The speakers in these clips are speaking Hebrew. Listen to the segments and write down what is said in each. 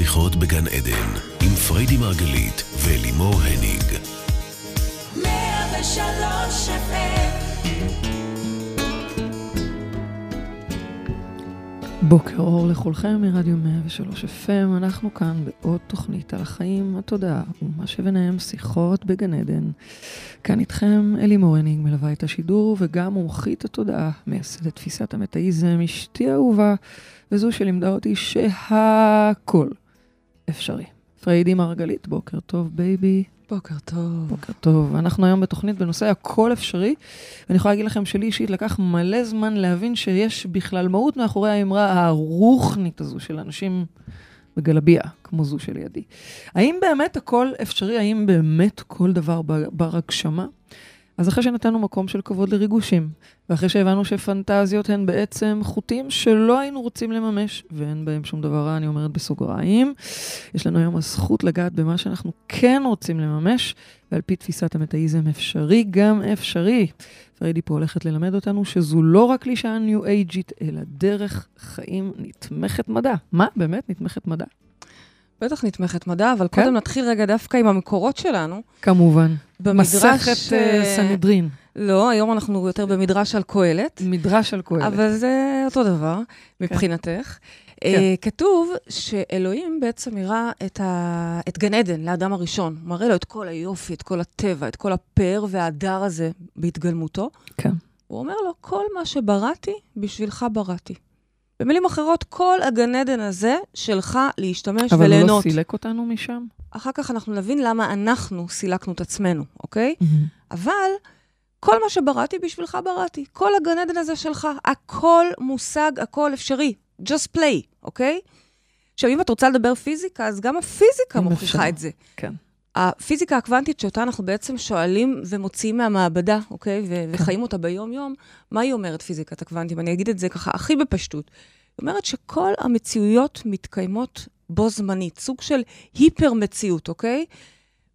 שיחות בגן עדן, עם פריידי מרגלית ולימור הניג. 103 בוקר אור לכולכם מרדיו 103 FM, אנחנו כאן בעוד תוכנית על החיים, התודעה ומה שביניהם שיחות בגן עדן. כאן איתכם אלי מורניג מלווה את השידור וגם מומחית התודעה, מייסדת תפיסת המטאיזם, אשתי האהובה, וזו שלימדה אותי שהכל אפשרי. פריידי מרגלית, בוקר טוב baby. בוקר טוב. בוקר טוב. אנחנו היום בתוכנית בנושא הכל אפשרי, ואני יכולה להגיד לכם שלי אישית לקח מלא זמן להבין שיש בכלל מהות מאחורי האמרה הרוחנית הזו של אנשים בגלביה, כמו זו שלידי. האם באמת הכל אפשרי? האם באמת כל דבר בר הגשמה? אז אחרי שנתנו מקום של כבוד לריגושים, ואחרי שהבנו שפנטזיות הן בעצם חוטים שלא היינו רוצים לממש, ואין בהם שום דבר רע, אני אומרת בסוגריים, יש לנו היום הזכות לגעת במה שאנחנו כן רוצים לממש, ועל פי תפיסת המטאיזם אפשרי גם אפשרי. פריידי פה הולכת ללמד אותנו שזו לא רק קלישאה ניו-אייג'ית, אלא דרך חיים נתמכת מדע. מה, באמת נתמכת מדע? בטח נתמכת מדע, אבל כן? קודם נתחיל רגע דווקא עם המקורות שלנו. כמובן. במדרש... מסכת uh, סנהדרין. לא, היום אנחנו יותר במדרש על קהלת. מדרש על קהלת. אבל זה אותו דבר, כן. מבחינתך. כן. Uh, כתוב שאלוהים בעצם הראה את, ה... את גן עדן לאדם הראשון. הוא מראה לו את כל היופי, את כל הטבע, את כל הפאר וההדר הזה בהתגלמותו. כן. הוא אומר לו, כל מה שבראתי, בשבילך בראתי. במילים אחרות, כל הגן עדן הזה שלך להשתמש אבל וליהנות. אבל הוא לא סילק אותנו משם? אחר כך אנחנו נבין למה אנחנו סילקנו את עצמנו, אוקיי? Mm-hmm. אבל כל מה שבראתי, בשבילך בראתי. כל הגן עדן הזה שלך, הכל מושג, הכל אפשרי. just play, אוקיי? עכשיו, אם את רוצה לדבר פיזיקה, אז גם הפיזיקה מוכיחה את זה. כן. הפיזיקה הקוונטית, שאותה אנחנו בעצם שואלים ומוציאים מהמעבדה, אוקיי? ו- כן. וחיים אותה ביום-יום, מה היא אומרת, פיזיקת הקוונטים? אני אגיד את זה ככה הכי בפשטות. היא אומרת שכל המציאויות מתקיימות בו זמנית, סוג של היפר-מציאות, אוקיי?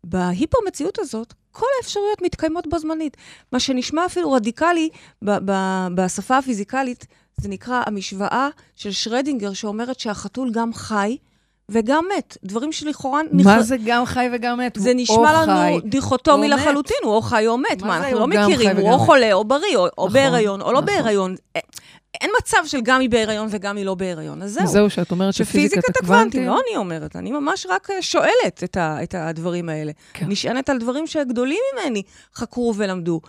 בהיפר-מציאות הזאת, כל האפשרויות מתקיימות בו זמנית. מה שנשמע אפילו רדיקלי ב- ב- בשפה הפיזיקלית, זה נקרא המשוואה של שרדינגר, שאומרת שהחתול גם חי, וגם מת. דברים שלכאורה... מה נכ... זה גם חי וגם מת? זה נשמע לנו חי, דיכוטומי לחלוטין, הוא או חי או מת. מה, מה אנחנו לא מכירים, הוא או חולה או בריא, או, נכון, או בהיריון או לא נכון. בהיריון. אין מצב של גם היא בהיריון וגם היא לא בהיריון, אז זהו. זהו, שאת אומרת שפיזיקת הקוונטים... לא אני אומרת, אני ממש רק אה, שואלת את, ה, את הדברים האלה. כן. נשענת על דברים שגדולים ממני חקרו ולמדו.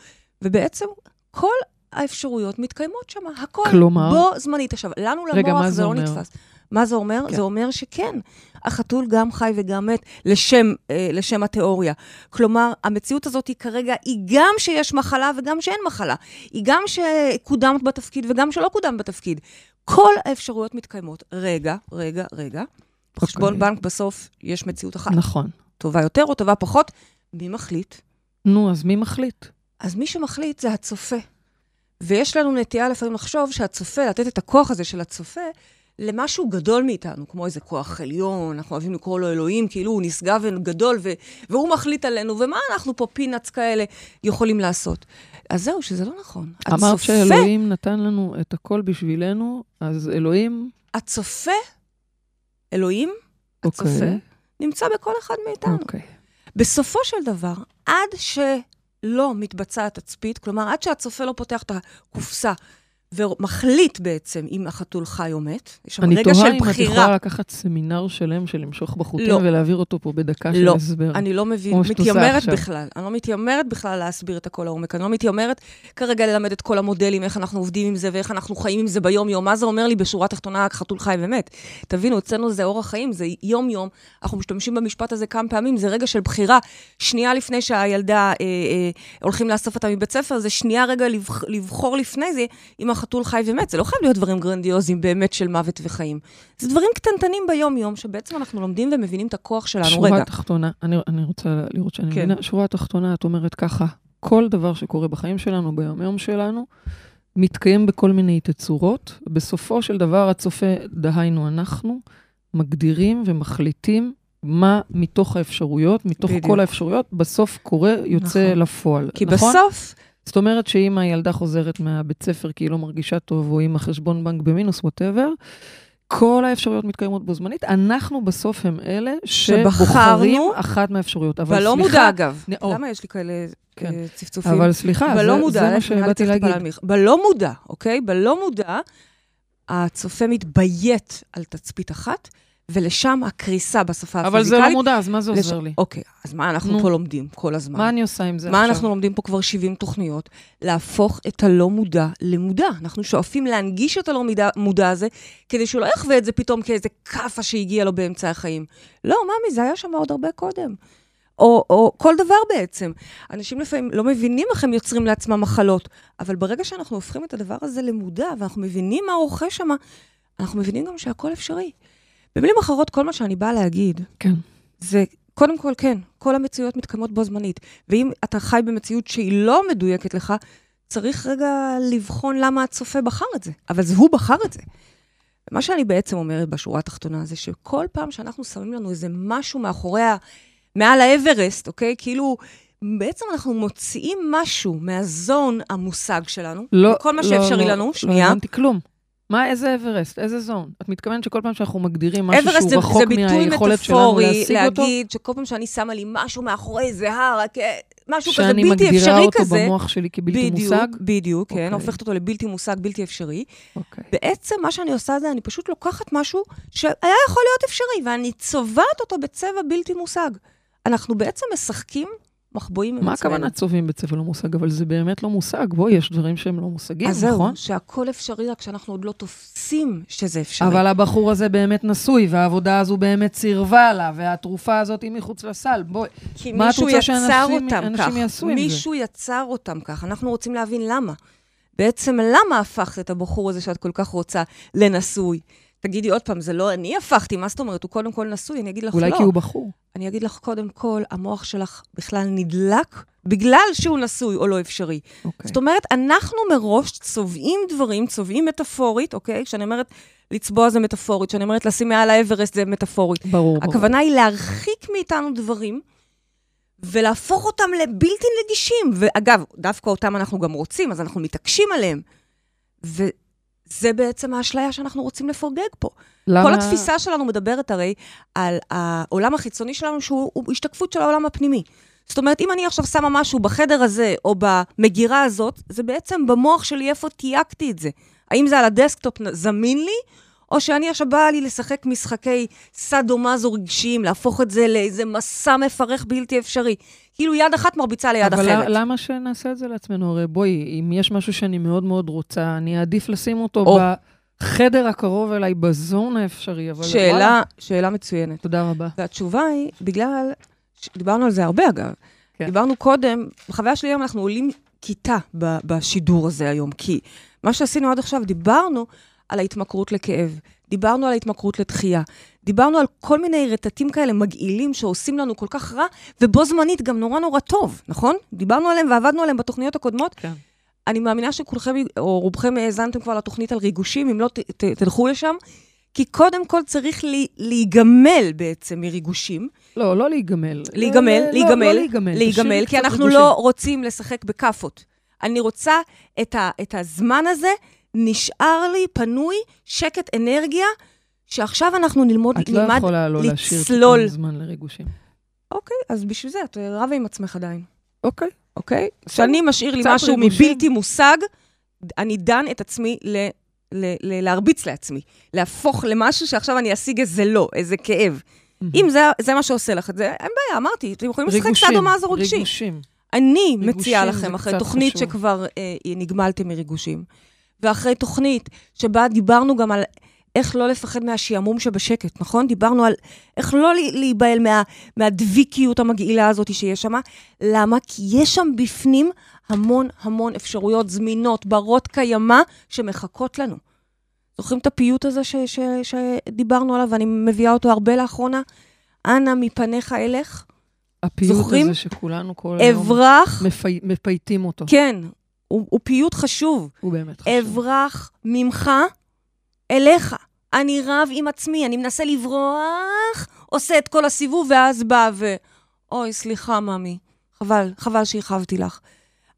ובעצם כל האפשרויות מתקיימות שם, הכל כלומר... בו זמנית. עכשיו, לנו למוח זה לא נתפס. מה זה אומר? כן. זה אומר שכן, החתול גם חי וגם מת לשם, אה, לשם התיאוריה. כלומר, המציאות הזאת היא כרגע, היא גם שיש מחלה וגם שאין מחלה. היא גם שקודמת בתפקיד וגם שלא קודם בתפקיד. כל האפשרויות מתקיימות. רגע, רגע, רגע. בחשבון אוקיי. בנק בסוף יש מציאות אחת. נכון. טובה יותר או טובה פחות, מי מחליט? נו, אז מי מחליט? אז מי שמחליט זה הצופה. ויש לנו נטייה לפעמים לחשוב שהצופה, לתת את הכוח הזה של הצופה, למשהו גדול מאיתנו, כמו איזה כוח עליון, אנחנו אוהבים לקרוא לו אלוהים, כאילו הוא נשגב וגדול, ו- והוא מחליט עלינו, ומה אנחנו פה פינאץ כאלה יכולים לעשות? אז זהו, שזה לא נכון. אמרת הצופה... שאלוהים נתן לנו את הכל בשבילנו, אז אלוהים... הצופה, אלוהים, okay. הצופה, אוקיי. נמצא בכל אחד מאיתנו. Okay. אוקיי. בסופו של דבר, עד שלא מתבצעת תצפית, כלומר, עד שהצופה לא פותח את הקופסה ומחליט בעצם אם החתול חי או מת. יש שם רגע של בחירה. אני תוהה אם את יכולה לקחת סמינר שלם של למשוך בחוטים לא. ולהעביר אותו פה בדקה לא. של הסבר. לא, אני לא מבין, מתיימרת בכלל. אני לא מתיימרת בכלל להסביר את הכל לעומק. אני לא מתיימרת כרגע ללמד את כל המודלים, איך אנחנו עובדים עם זה ואיך אנחנו חיים עם זה ביום-יום. מה זה אומר לי בשורה התחתונה, חתול חי ומת? תבינו, אצלנו זה אורח חיים, זה יום-יום. אנחנו משתמשים במשפט הזה כמה פעמים, זה רגע של בחירה. שנייה לפני שהילדה אה, אה, הולכים לאסוף אותה מבית ספר, זה שנייה רגע לבח, לבחור לפני זה, אם החתול חי ומת. זה לא חייב להיות דברים גרנדיוזיים באמת של מוות וחיים. זה דברים קטנטנים ביום-יום, שבעצם אנחנו לומדים ומבינים את הכוח שלנו. שורה רגע. תחתונה, אני, אני רוצה לראות שאני כן. מבינה. שורה תחתונה, את אומרת ככה, כל דבר שקורה בחיים שלנו, ביום-יום שלנו, מתקיים בכל מיני תצורות. בסופו של דבר, הצופה, דהיינו אנחנו, מגדירים ומחליטים מה מתוך האפשרויות, מתוך בדיוק. כל האפשרויות, בסוף קורה, יוצא נכון. לפועל. כי נכון? בסוף זאת אומרת שאם הילדה חוזרת מהבית ספר כי היא לא מרגישה טוב, או אם החשבון בנק במינוס, ווטאבר, כל האפשרויות מתקיימות בו זמנית, אנחנו בסוף הם אלה שבוחרים אחת מהאפשרויות. אבל לא מודע, אגב. נ... למה יש לי כאלה כן. אה, צפצופים? אבל סליחה, זה, מודע, זה מה שבאתי להגיד. בלא מודע, אוקיי? בלא מודע, הצופה מתביית על תצפית אחת, ולשם הקריסה בשפה הפיזיקלית. אבל זה לא מודע, אז מה זה עוזר לש... לי? אוקיי, אז מה אנחנו נו. פה לומדים כל הזמן? מה אני עושה עם זה מה עכשיו? מה אנחנו לומדים פה כבר 70 תוכניות? להפוך את הלא מודע למודע. אנחנו שואפים להנגיש את הלא מודע, מודע הזה, כדי שהוא לא יחווה את זה פתאום כאיזה כאפה שהגיע לו באמצע החיים. לא, ממי, זה היה שם עוד הרבה קודם. או, או כל דבר בעצם. אנשים לפעמים לא מבינים איך הם יוצרים לעצמם מחלות, אבל ברגע שאנחנו הופכים את הדבר הזה למודע, ואנחנו מבינים מה רוכש שם, אנחנו מבינים גם שהכל אפשרי. במילים אחרות, כל מה שאני באה להגיד, כן. זה, קודם כל, כן, כל המציאויות מתקיימות בו זמנית. ואם אתה חי במציאות שהיא לא מדויקת לך, צריך רגע לבחון למה הצופה בחר את זה. אבל זה הוא בחר את זה. מה שאני בעצם אומרת בשורה התחתונה זה שכל פעם שאנחנו שמים לנו איזה משהו מאחורי ה... מעל האברסט, אוקיי? כאילו, בעצם אנחנו מוציאים משהו מהזון המושג שלנו, לא, כל מה שאפשרי לא, לנו, לא, שנייה. לא הבנתי כלום. מה, איזה אברסט? איזה זון? את מתכוונת שכל פעם שאנחנו מגדירים משהו שהוא רחוק מהיכולת שלנו להשיג אותו? אברסט זה ביטוי מטאפורי להגיד שכל פעם שאני שמה לי משהו מאחורי איזה הר, משהו כזה בלתי אפשרי כזה. שאני מגדירה אותו במוח שלי כבלתי בדיוק, מושג? בדיוק, okay. כן, אוקיי. הופכת אותו לבלתי מושג, בלתי אפשרי. Okay. אוקיי. בעצם מה שאני עושה זה, אני פשוט לוקחת משהו שהיה יכול להיות אפשרי, ואני צובעת אותו בצבע בלתי מושג. אנחנו בעצם משחקים מחבואים עם עצמנו. מה הכוונה צובעים בצבע לא מושג? אבל זה באמת לא מושג. בואי, יש דברים שהם לא מושגים, נכון? אז זהו, שהכל אפשרי, רק שאנחנו עוד לא תופסים שזה אפשרי. אבל הבחור הזה באמת נשוי, והעבודה הזו באמת סירבה לה, והתרופה הזאת היא מחוץ לסל. בואי, מה את רוצה שאנשים יעשו עם זה? מישהו יצר אותם כך. אנחנו רוצים להבין למה. בעצם למה הפכת את הבחור הזה שאת כל כך רוצה לנשוי? תגידי עוד פעם, זה לא אני הפכתי, מה זאת אומרת? הוא קודם כל נשוי, אני אגיד לך אולי לא. אולי כי הוא בחור. אני אגיד לך קודם כל, המוח שלך בכלל נדלק בגלל שהוא נשוי או לא אפשרי. Okay. אוקיי. זאת אומרת, אנחנו מראש צובעים דברים, צובעים מטאפורית, אוקיי? כשאני אומרת לצבוע זה מטאפורית, כשאני אומרת לשים מעל האברסט זה מטאפורית. ברור, ברור. הכוונה היא להרחיק מאיתנו דברים. ולהפוך אותם לבלתי נגישים. ואגב, דווקא אותם אנחנו גם רוצים, אז אנחנו מתעקשים עליהם. ו- זה בעצם האשליה שאנחנו רוצים לפוגג פה. למה? כל התפיסה שלנו מדברת הרי על העולם החיצוני שלנו, שהוא השתקפות של העולם הפנימי. זאת אומרת, אם אני עכשיו שמה משהו בחדר הזה, או במגירה הזאת, זה בעצם במוח שלי איפה תייקתי את זה. האם זה על הדסקטופ זמין לי, או שאני עכשיו באה לי לשחק משחקי סאדו-מאזו רגשיים, להפוך את זה לאיזה מסע מפרך בלתי אפשרי. כאילו יד אחת מרביצה ליד אבל אחרת. אבל למה שנעשה את זה לעצמנו? הרי בואי, אם יש משהו שאני מאוד מאוד רוצה, אני אעדיף לשים אותו או. בחדר הקרוב אליי, בזון האפשרי, אבל... שאלה, שאלה מצוינת. תודה רבה. והתשובה היא, בגלל, דיברנו על זה הרבה אגב, כן. דיברנו קודם, בחוויה שלי היום אנחנו עולים כיתה בשידור הזה היום, כי מה שעשינו עד עכשיו, דיברנו על ההתמכרות לכאב, דיברנו על ההתמכרות לתחייה, דיברנו על כל מיני רטטים כאלה מגעילים שעושים לנו כל כך רע, ובו זמנית גם נורא נורא טוב, נכון? דיברנו עליהם ועבדנו עליהם בתוכניות הקודמות. כן. אני מאמינה שכולכם, או רובכם האזנתם כבר לתוכנית על ריגושים, אם לא, ת, ת, תלכו לשם. כי קודם כל צריך לי, להיגמל בעצם מריגושים. לא, לא להיגמל. להיגמל, לא, להיגמל, לא, לא להיגמל, להיגמל, כי אנחנו ריגושים. לא רוצים לשחק בכאפות. אני רוצה את, ה, את הזמן הזה נשאר לי פנוי שקט אנרגיה, שעכשיו אנחנו נלמוד, את לא נלמד יכולה לא להשאיר טיפון זמן לריגושים. אוקיי, אז בשביל זה את רבה עם עצמך עדיין. אוקיי. אוקיי? כשאני משאיר לי משהו ריגושים. מבלתי מושג, אני דן את עצמי ל... ל- ל- להרביץ לעצמי, להפוך למשהו שעכשיו אני אשיג איזה לא, איזה כאב. Mm-hmm. אם זה, זה מה שעושה לך את זה, אין בעיה, אמרתי, אתם יכולים לשחק סאדו מאזו רגשי. ריגושים. אני מציעה לכם, אחרי תוכנית חשוב. שכבר אה, נגמלתם מריגושים, ואחרי תוכנית שבה דיברנו גם על איך לא לפחד מהשעמום שבשקט, נכון? דיברנו על איך לא להיבהל מה, מהדביקיות המגעילה הזאת שיש שם. למה? כי יש שם בפנים המון המון אפשרויות זמינות, ברות קיימא, שמחכות לנו. זוכרים את הפיוט הזה ש, ש, שדיברנו עליו, ואני מביאה אותו הרבה לאחרונה? אנא מפניך אלך. הפיוט זוכרים? הזה שכולנו כל היום מפי, מפייטים אותו. כן, הוא, הוא פיוט חשוב. הוא באמת חשוב. אברח ממך אליך. אני רב עם עצמי, אני מנסה לברוח, עושה את כל הסיבוב, ואז בא ו... אוי, סליחה, ממי. חבל, חבל שהרחבתי לך.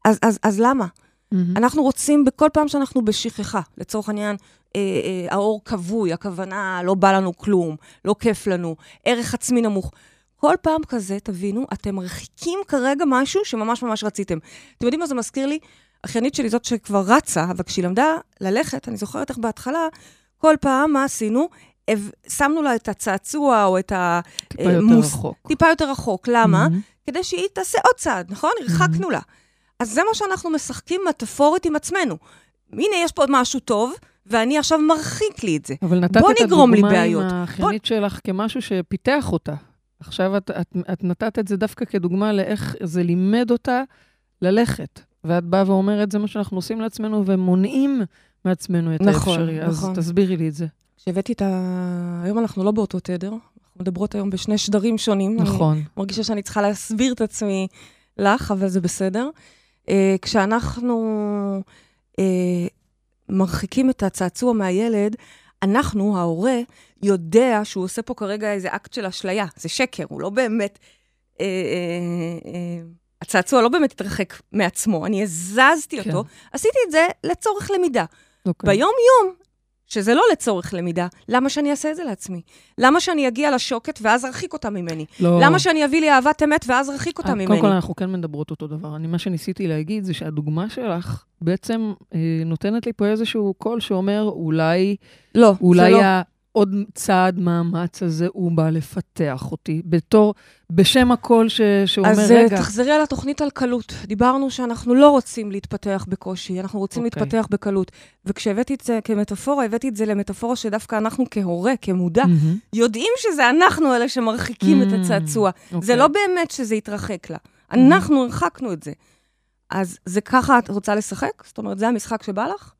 אז, אז, אז למה? Mm-hmm. אנחנו רוצים, בכל פעם שאנחנו בשכחה, לצורך העניין, אה, אה, האור כבוי, הכוונה, לא בא לנו כלום, לא כיף לנו, ערך עצמי נמוך. כל פעם כזה, תבינו, אתם מרחיקים כרגע משהו שממש ממש רציתם. אתם יודעים מה זה מזכיר לי? אחיינית שלי זאת שכבר רצה, אבל כשהיא למדה ללכת, אני זוכרת איך בהתחלה, כל פעם, מה עשינו? שמנו לה את הצעצוע או את המוס... טיפה יותר מוס, רחוק. טיפה יותר רחוק. למה? Mm-hmm. כדי שהיא תעשה עוד צעד, נכון? Mm-hmm. הרחקנו לה. אז זה מה שאנחנו משחקים מטאפורית עם עצמנו. הנה, יש פה משהו טוב, ואני עכשיו מרחיק לי את זה. אבל נתת את הדוגמה עם האחיינית בוא... שלך כמשהו שפיתח אותה. עכשיו את, את, את נתת את זה דווקא כדוגמה לאיך זה לימד אותה ללכת. ואת באה ואומרת, זה מה שאנחנו עושים לעצמנו, ומונעים מעצמנו את נכון, האפשרי. נכון. אז תסבירי לי את זה. כשהבאתי את ה... היום אנחנו לא באותו תדר, אנחנו מדברות היום בשני שדרים שונים. נכון. אני מרגישה שאני צריכה להסביר את עצמי לך, אבל זה בסדר. Uh, כשאנחנו uh, מרחיקים את הצעצוע מהילד, אנחנו, ההורה, יודע שהוא עושה פה כרגע איזה אקט של אשליה. זה שקר, הוא לא באמת... אה, אה, אה, הצעצוע לא באמת התרחק מעצמו, אני הזזתי כן. אותו, עשיתי את זה לצורך למידה. Okay. אוקיי. ביום-יום, שזה לא לצורך למידה, למה שאני אעשה את זה לעצמי? למה שאני אגיע לשוקת ואז ארחיק אותה ממני? לא. למה שאני אביא לי אהבת אמת ואז ארחיק אותה ממני? קודם כל, אנחנו כן מדברות אותו דבר. אני, מה שניסיתי להגיד זה שהדוגמה שלך בעצם אה, נותנת לי פה איזשהו קול שאומר, אולי... לא, אולי זה לא. עוד צעד מאמץ הזה, הוא בא לפתח אותי, בתור, בשם הקול ש, שאומר, אז רגע... אז תחזרי על התוכנית על קלות. דיברנו שאנחנו לא רוצים להתפתח בקושי, אנחנו רוצים okay. אוקיי. להתפתח בקלות. וכשהבאתי את זה כמטאפורה, הבאתי את זה למטאפורה שדווקא אנחנו כהורה, כמודע, mm-hmm. יודעים שזה אנחנו אלה שמרחיקים mm-hmm. את הצעצוע. Okay. זה אוקיי. לא באמת שזה יתרחק לה. אנחנו הרחקנו את זה. אז זה ככה את רוצה לשחק? זאת אומרת, זה המשחק שבא לך?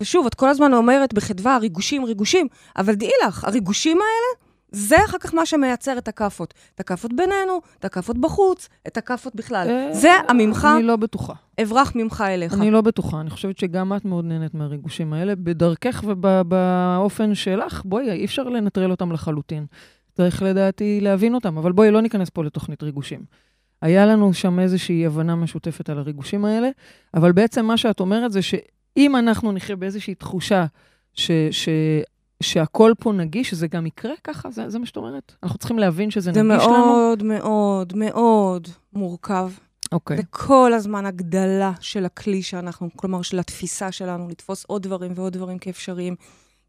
ושוב, את כל הזמן אומרת בחדווה, ריגושים, ריגושים, אבל דעי לך, הריגושים האלה, זה אחר כך מה שמייצר את הכאפות. את הכאפות בינינו, את הכאפות בחוץ, את הכאפות בכלל. אה, זה הממך... אני לא בטוחה. אברח ממך אליך. אני לא בטוחה. אני חושבת שגם את מאוד נהנית מהריגושים האלה. בדרכך ובאופן שלך, בואי, אי אפשר לנטרל אותם לחלוטין. צריך לדעתי להבין אותם, אבל בואי, לא ניכנס פה לתוכנית ריגושים. היה לנו שם איזושהי הבנה משותפת על הריגושים האלה, אבל בעצם מה שאת אומרת זה ש... אם אנחנו נחיה באיזושהי תחושה ש, ש, שהכל פה נגיש, שזה גם יקרה ככה, זה, זה מה שאת אומרת? אנחנו צריכים להבין שזה נגיש לנו? זה מאוד מאוד מאוד מורכב. אוקיי. Okay. וכל הזמן הגדלה של הכלי שאנחנו, כלומר, של התפיסה שלנו, לתפוס עוד דברים ועוד דברים כאפשריים.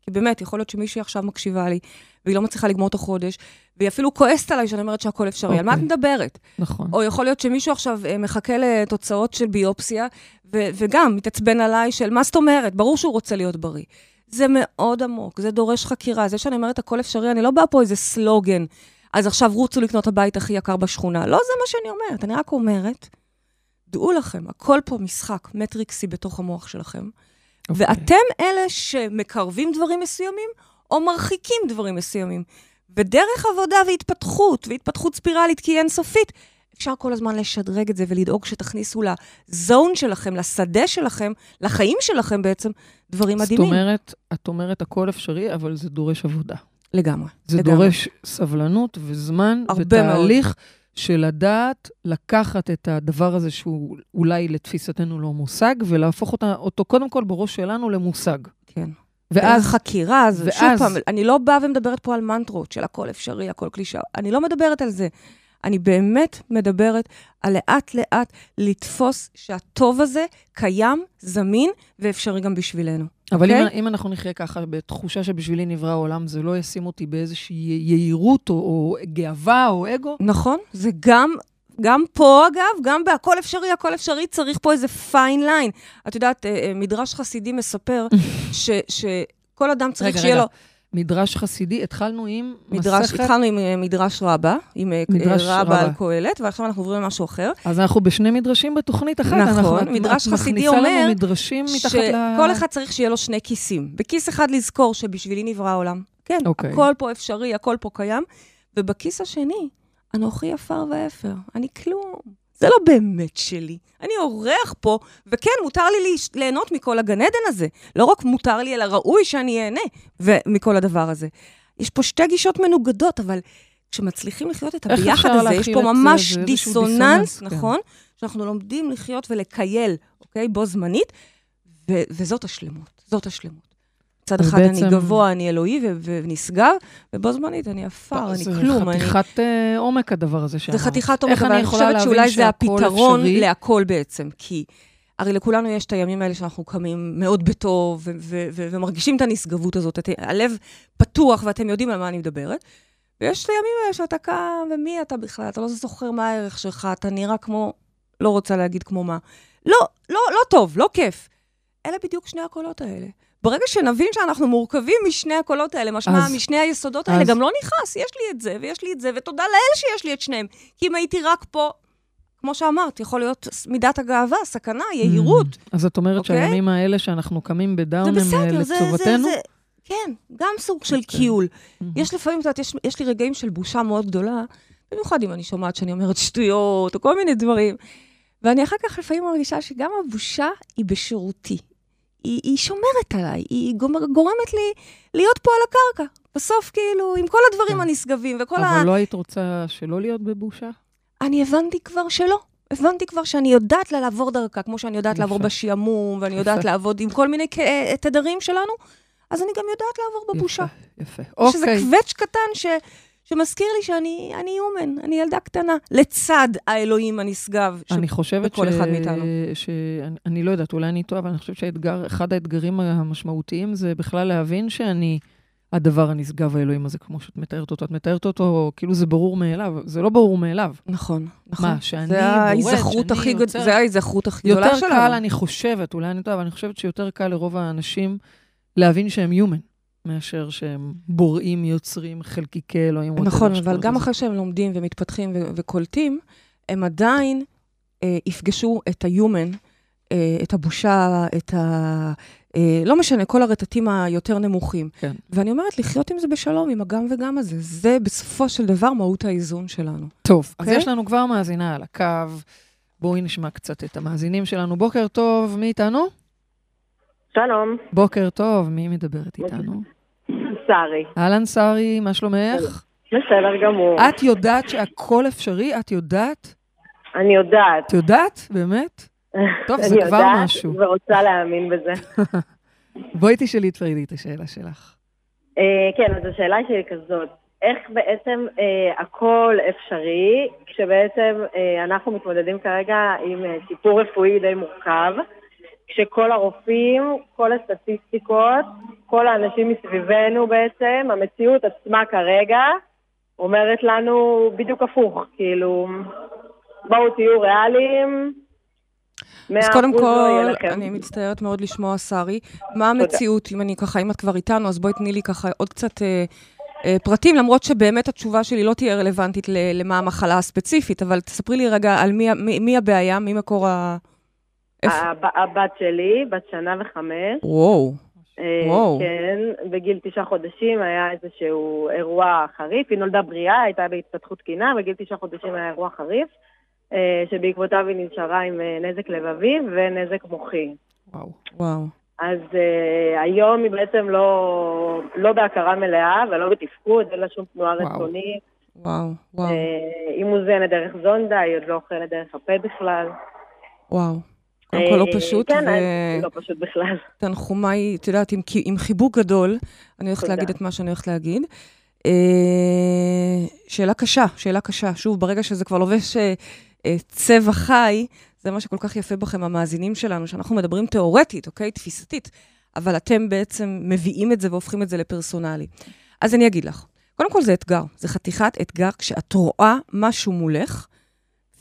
כי באמת, יכול להיות שמישהי עכשיו מקשיבה לי, והיא לא מצליחה לגמור את החודש, והיא אפילו כועסת עליי שאני אומרת שהכל אפשרי. Okay. על מה את אוקיי. מדברת? נכון. או יכול להיות שמישהו עכשיו אה, מחכה לתוצאות של ביופסיה, ו- וגם מתעצבן עליי של מה זאת אומרת, ברור שהוא רוצה להיות בריא. זה מאוד עמוק, זה דורש חקירה. זה שאני אומרת הכל אפשרי, אני לא באה פה איזה סלוגן, אז עכשיו רוצו לקנות הבית הכי יקר בשכונה. לא זה מה שאני אומרת, אני רק אומרת, דעו לכם, הכל פה משחק מטריקסי בתוך המוח שלכם, okay. אוקיי. ואתם אלה שמקרבים דברים מסוימים, או מרחיקים דברים מסוימים. ודרך עבודה והתפתחות, והתפתחות ספירלית, כי היא אינסופית, אפשר כל הזמן לשדרג את זה ולדאוג שתכניסו לזון שלכם, לשדה שלכם, לחיים שלכם בעצם, דברים מדהימים. זאת אומרת, את אומרת הכל אפשרי, אבל זה דורש עבודה. לגמרי. זה לגמרי. דורש סבלנות וזמן ותהליך מאוד. של לדעת לקחת את הדבר הזה שהוא אולי לתפיסתנו לא מושג, ולהפוך אותה, אותו קודם כל בראש שלנו למושג. כן. ואז חקירה, אז ואז... שוב פעם, אני לא באה ומדברת פה על מנטרות של הכל אפשרי, הכל קלישאה. אני לא מדברת על זה. אני באמת מדברת על לאט-לאט לתפוס שהטוב הזה קיים, זמין ואפשרי גם בשבילנו. אבל okay? אם, אוקיי? אם אנחנו נחיה ככה, בתחושה שבשבילי נברא העולם, זה לא ישים אותי באיזושהי יהירות או, או גאווה או אגו? נכון, זה גם גם פה, אגב, גם בהכל אפשרי, הכל אפשרי, צריך פה איזה פיין ליין. את יודעת, אה, אה, מדרש חסידי מספר ש, שכל אדם צריך רגע, שיהיה רגע. לו... מדרש חסידי, התחלנו עם מדרש, מסכת... התחלנו עם אה, מדרש רבה, עם אה, מדרש רבה, רבה על קהלת, ועכשיו אנחנו עוברים למשהו אחר. אז אנחנו בשני מדרשים בתוכנית אחת. נכון, אנחנו, מדרש חסידי אומר... מדרשים מתחת ל... שכל אחד צריך שיהיה לו שני כיסים. בכיס אחד לזכור שבשבילי נברא העולם. כן, okay. אוקיי. הכל פה אפשרי, הכל פה קיים. ובכיס השני, אנוכי עפר ואפר. אני כלום. זה לא באמת שלי. אני אורח פה, וכן, מותר לי ליהנות מכל הגן עדן הזה. לא רק מותר לי, אלא ראוי שאני אהנה מכל הדבר הזה. יש פה שתי גישות מנוגדות, אבל כשמצליחים לחיות את הביחד הזה, יש פה ממש זה, דיסוננס, דיסוננס, כן. נכון? כן. שאנחנו לומדים לחיות ולקייל, אוקיי? בו זמנית, ו- וזאת השלמות, זאת השלמות. מצד אחד בעצם... אני גבוה, אני אלוהי ו- ונשגב, ובו זמנית אני עפר, אני כלום. זה חתיכת אני... עומק הדבר הזה שאמרת. זה חתיכת עומק, אבל אני חושבת שאולי זה הפתרון אפשרי? להכל בעצם, כי... הרי לכולנו יש את הימים האלה שאנחנו קמים מאוד בטוב, ו- ו- ו- ומרגישים את הנשגבות הזאת. את, הלב פתוח, ואתם יודעים על מה אני מדברת. ויש את הימים האלה שאתה קם, ומי אתה בכלל? אתה לא זוכר מה הערך שלך, אתה נראה כמו... לא רוצה להגיד כמו מה. לא, לא, לא טוב, לא כיף. אלה בדיוק שני הקולות האלה. ברגע שנבין שאנחנו מורכבים משני הקולות האלה, משמע אז, משני היסודות אז... האלה, גם לא נכעס, יש לי את זה ויש לי את זה, ותודה לאל שיש לי את שניהם. כי אם הייתי רק פה, כמו שאמרת, יכול להיות מידת הגאווה, סכנה, יהירות. Mm. אז את אומרת okay? אוקיי? שהימים האלה שאנחנו קמים בדאון הם אה, לטובתנו? כן, גם סוג של. אוקיי. קיול. Mm-hmm. יש לפעמים, את יודעת, יש, יש לי רגעים של בושה מאוד גדולה, במיוחד אם אני שומעת שאני אומרת שטויות, או כל מיני דברים. ואני אחר כך לפעמים מרגישה שגם הבושה היא בשירותי. היא, היא שומרת עליי, היא גורמת לי להיות פה על הקרקע. בסוף, כאילו, עם כל הדברים כן. הנשגבים וכל אבל ה... אבל לא היית רוצה שלא להיות בבושה? אני הבנתי כבר שלא. הבנתי כבר שאני יודעת לעבור דרכה, כמו שאני יודעת. לעבור בשעמום, ואני יודעת. לעבוד עם כל מיני תדרים שלנו, אז אני גם יודעת לעבור בבושה. יפה, יפה. אוקיי. קווץ' קטן ש... שמזכיר לי שאני אני יומן, אני ילדה קטנה, לצד האלוהים הנשגב אני חושבת בכל ש... אחד מאיתנו. ש... אני, אני לא יודעת, אולי אני טועה, אבל אני חושבת שאחד האתגרים המשמעותיים זה בכלל להבין שאני הדבר הנשגב האלוהים הזה, כמו שאת מתארת אותו. את מתארת אותו כאילו זה ברור מאליו, זה לא ברור מאליו. נכון, נכון. מה, שאני בורט, שאני יוצר... זה ההיזכרות הכי גדולה שלנו. יותר קל, אני חושבת, אולי אני טועה, אבל אני חושבת שיותר קל לרוב האנשים להבין שהם יומן. מאשר שהם בוראים, יוצרים חלקיקי אלוהים. נכון, אבל גם אחרי שהם לומדים ומתפתחים ו- וקולטים, הם עדיין אה, יפגשו את ה-human, אה, את הבושה, את ה... אה, לא משנה, כל הרטטים היותר נמוכים. כן. ואני אומרת, לחיות עם זה בשלום, עם הגם וגם הזה. זה בסופו של דבר מהות האיזון שלנו. טוב, okay? אז אוקיי? יש לנו כבר מאזינה על הקו. בואי נשמע קצת את המאזינים שלנו. בוקר טוב, מי איתנו? שלום. בוקר טוב, מי מדברת איתנו? שרי. אהלן שרי, מה שלומך? בסדר גמור. את יודעת שהכל אפשרי? את יודעת? אני יודעת. את יודעת? באמת? טוב, זה כבר משהו. אני יודעת ורוצה להאמין בזה. בואי תשאלי את פרידי את השאלה שלך. אה, כן, אז השאלה שלי כזאת. איך בעצם אה, הכל אפשרי, כשבעצם אה, אנחנו מתמודדים כרגע עם אה, סיפור רפואי די מורכב, כשכל הרופאים, כל הסטטיסטיקות, כל האנשים מסביבנו בעצם, המציאות עצמה כרגע אומרת לנו בדיוק הפוך, כאילו, בואו תהיו ריאליים, אז קודם לא כל, אני מצטערת מאוד לשמוע, שרי. מה המציאות, אם אני ככה, אם את כבר איתנו, אז בואי תני לי ככה עוד קצת אה, אה, פרטים, למרות שבאמת התשובה שלי לא תהיה רלוונטית למה המחלה הספציפית, אבל תספרי לי רגע על מי, מי, מי הבעיה, מי מקור ה... הבת שלי, בת שנה וחמש. וואו. אה, וואו. כן, בגיל תשעה חודשים היה איזשהו אירוע חריף. היא נולדה בריאה, הייתה בהתפתחות תקינה, בגיל תשעה חודשים היה אירוע חריף, אה, שבעקבותיו היא נשארה עם אה, נזק לבבי ונזק מוחי. וואו. וואו. אז uh, היום היא בעצם לא, לא בהכרה מלאה ולא בתפקוד, אין לה שום תנועה רצונית. וואו, וואו. Uh, היא מוזנת דרך זונדה, היא עוד לא אוכלת דרך הפה בכלל. וואו. קודם כל לא אה, פשוט. כן, לא פשוט בכלל. תנחומיי, את יודעת, עם, עם חיבוק גדול, אני הולכת להגיד את מה שאני הולכת להגיד. אה, שאלה קשה, שאלה קשה. שוב, ברגע שזה כבר לובש אה, צבע חי, זה מה שכל כך יפה בכם, המאזינים שלנו, שאנחנו מדברים תיאורטית, אוקיי? תפיסתית, אבל אתם בעצם מביאים את זה והופכים את זה לפרסונלי. אז אני אגיד לך, קודם כל זה אתגר, זה חתיכת אתגר כשאת רואה משהו מולך,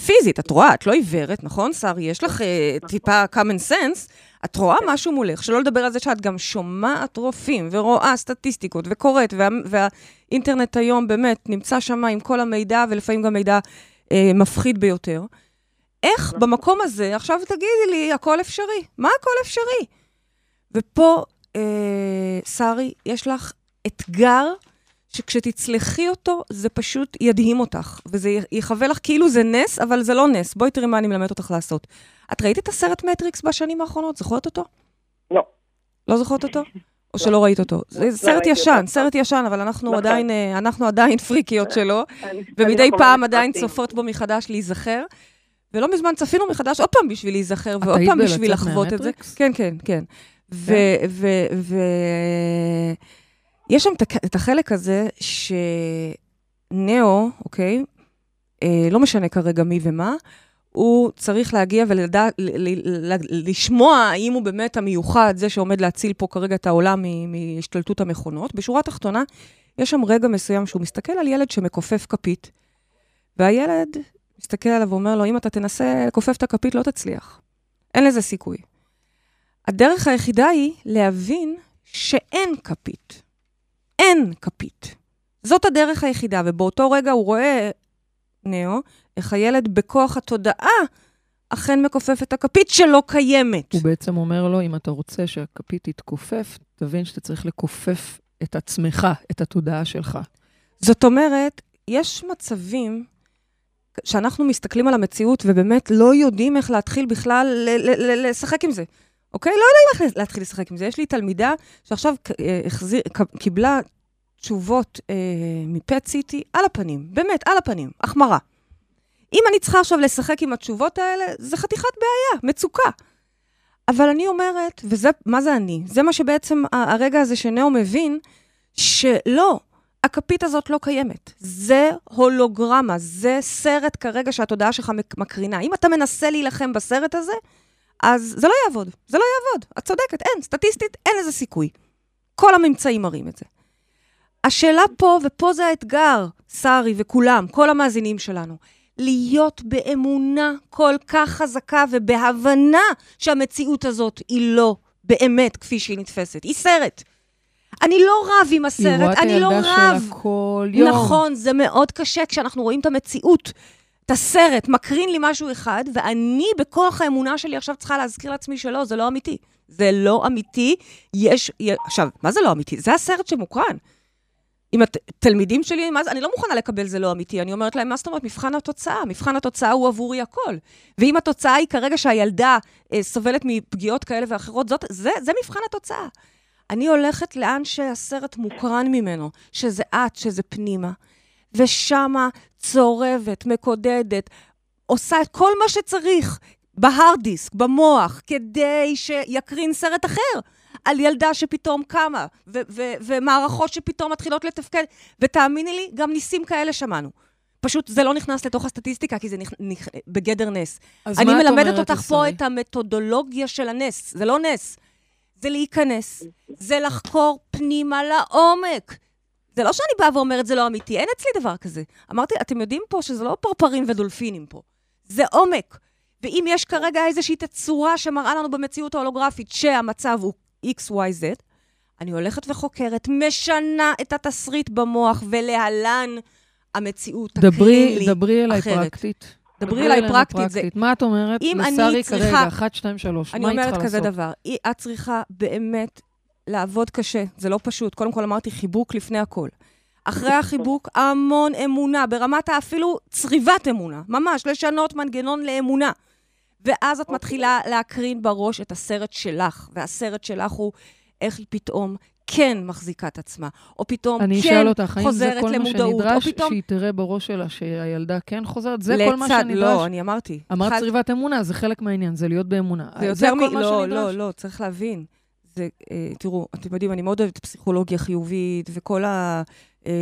פיזית, את רואה, את לא עיוורת, נכון, שרי? יש לך uh, טיפה common sense, את רואה משהו מולך, שלא לדבר על זה שאת גם שומעת רופאים ורואה סטטיסטיקות וקוראת, וה, והאינטרנט היום באמת נמצא שם עם כל המידע, ולפעמים גם מידע uh, מפחיד ביותר. איך נכון. במקום הזה, עכשיו תגידי לי, הכל אפשרי. מה הכל אפשרי? ופה, אה, שרי, יש לך אתגר שכשתצלחי אותו, זה פשוט ידהים אותך, וזה יחווה לך כאילו זה נס, אבל זה לא נס. בואי תראי מה אני מלמדת אותך לעשות. את ראית את הסרט מטריקס בשנים האחרונות? זוכרת אותו? לא. לא זוכרת אותו? או שלא ראית אותו. זה לא סרט ישן, סרט ישן, אבל אנחנו נכון. עדיין, אה, אנחנו עדיין פריקיות שלו, ומדי פעם עדיין צופות בו מחדש להיזכר. ולא מזמן צפינו מחדש עוד פעם בשביל להיזכר, ועוד פעם בשביל לחוות את זה. כן, כן, כן. ויש כן. שם את החלק הזה שנאו, אוקיי, אה, לא משנה כרגע מי ומה, הוא צריך להגיע ולשמוע האם הוא באמת המיוחד, זה שעומד להציל פה כרגע את העולם מהשתלטות המכונות. בשורה התחתונה, יש שם רגע מסוים שהוא מסתכל על ילד שמכופף כפית, והילד מסתכל עליו ואומר לו, אם אתה תנסה לכופף את הכפית, לא תצליח. אין לזה סיכוי. הדרך היחידה היא להבין שאין כפית. אין כפית. זאת הדרך היחידה, ובאותו רגע הוא רואה, נאו, איך הילד בכוח התודעה אכן מכופף את הכפית שלא קיימת. הוא בעצם אומר לו, אם אתה רוצה שהכפית תתכופף, תבין שאתה צריך לכופף את עצמך, את התודעה שלך. זאת אומרת, יש מצבים שאנחנו מסתכלים על המציאות ובאמת לא יודעים איך להתחיל בכלל לשחק עם זה. אוקיי? לא יודעים להתחיל לשחק עם זה. יש לי תלמידה שעכשיו אה, החזיר, קיבלה תשובות אה, מפט סיטי על הפנים, באמת, על הפנים, החמרה. אם אני צריכה עכשיו לשחק עם התשובות האלה, זה חתיכת בעיה, מצוקה. אבל אני אומרת, וזה, מה זה אני? זה מה שבעצם הרגע הזה שנאו מבין, שלא, הכפית הזאת לא קיימת. זה הולוגרמה, זה סרט כרגע שהתודעה שלך מקרינה. אם אתה מנסה להילחם בסרט הזה, אז זה לא יעבוד. זה לא יעבוד. את צודקת, אין, סטטיסטית, אין לזה סיכוי. כל הממצאים מראים את זה. השאלה פה, ופה זה האתגר, שרי וכולם, כל המאזינים שלנו, להיות באמונה כל כך חזקה ובהבנה שהמציאות הזאת היא לא באמת כפי שהיא נתפסת. היא סרט. אני לא רב עם הסרט, אני לא רב. היא רואה את הילדה שלה כל יום. נכון, זה מאוד קשה כשאנחנו רואים את המציאות, הסרט, מקרין לי משהו אחד, ואני בכוח האמונה שלי עכשיו צריכה להזכיר לעצמי שלא, זה לא אמיתי. זה לא אמיתי. יש... עכשיו, מה זה לא אמיתי? זה הסרט שמוקרן. עם התלמידים שלי, מה זה, אני לא מוכנה לקבל זה לא אמיתי. אני אומרת להם, מה זאת אומרת? מבחן התוצאה. מבחן התוצאה הוא עבורי הכל. ואם התוצאה היא כרגע שהילדה אה, סובלת מפגיעות כאלה ואחרות, זאת, זה, זה מבחן התוצאה. אני הולכת לאן שהסרט מוקרן ממנו, שזה את, שזה פנימה. ושמה צורבת, מקודדת, עושה את כל מה שצריך בהארד דיסק, במוח, כדי שיקרין סרט אחר. על ילדה שפתאום קמה, ו- ו- ומערכות שפתאום מתחילות לתפקד. ותאמיני לי, גם ניסים כאלה שמענו. פשוט זה לא נכנס לתוך הסטטיסטיקה, כי זה נכ... נכ... בגדר נס. אני מלמדת אותך פה את המתודולוגיה של הנס. זה לא נס. זה להיכנס, זה לחקור פנימה לעומק. זה לא שאני באה ואומרת, זה לא אמיתי, אין אצלי דבר כזה. אמרתי, אתם יודעים פה שזה לא פרפרים ודולפינים פה, זה עומק. ואם יש כרגע איזושהי תצורה שמראה לנו במציאות ההולוגרפית שהמצב הוא XYZ, אני הולכת וחוקרת, משנה את התסריט במוח, ולהלן המציאות תקרין לי אחרת. דברי אליי פרקטית. דברי אליי פרקטית. זה... מה את אומרת? אם אני צריכה... כרגע, 1, 2, 3, מה היא צריכה לעשות? אני אומרת כזה דבר, את צריכה באמת לעבוד קשה, זה לא פשוט. קודם כל אמרתי חיבוק לפני הכל. אחרי החיבוק, המון אמונה, ברמת אפילו צריבת אמונה. ממש, לשנות מנגנון לאמונה. ואז את. אוקיי. מתחילה להקרין בראש את הסרט שלך, והסרט שלך הוא איך היא פתאום כן מחזיקה את עצמה, או פתאום כן אותך, חוזרת למודעות, או פתאום... אני אשאל אותך, האם זה כל מה שנדרש שהיא תראה בראש שלה שהילדה כן חוזרת? זה לצד, כל מה שנדרש? לא, אני אמרתי. אמרת חד... צריבת אמונה, זה חלק מהעניין, זה להיות באמונה. זה יותר מ... לא? לא, לא, צריך להבין. זה, אה, תראו, אתם יודעים, אני מאוד אוהבת פסיכולוגיה חיובית, וכל ה... אה,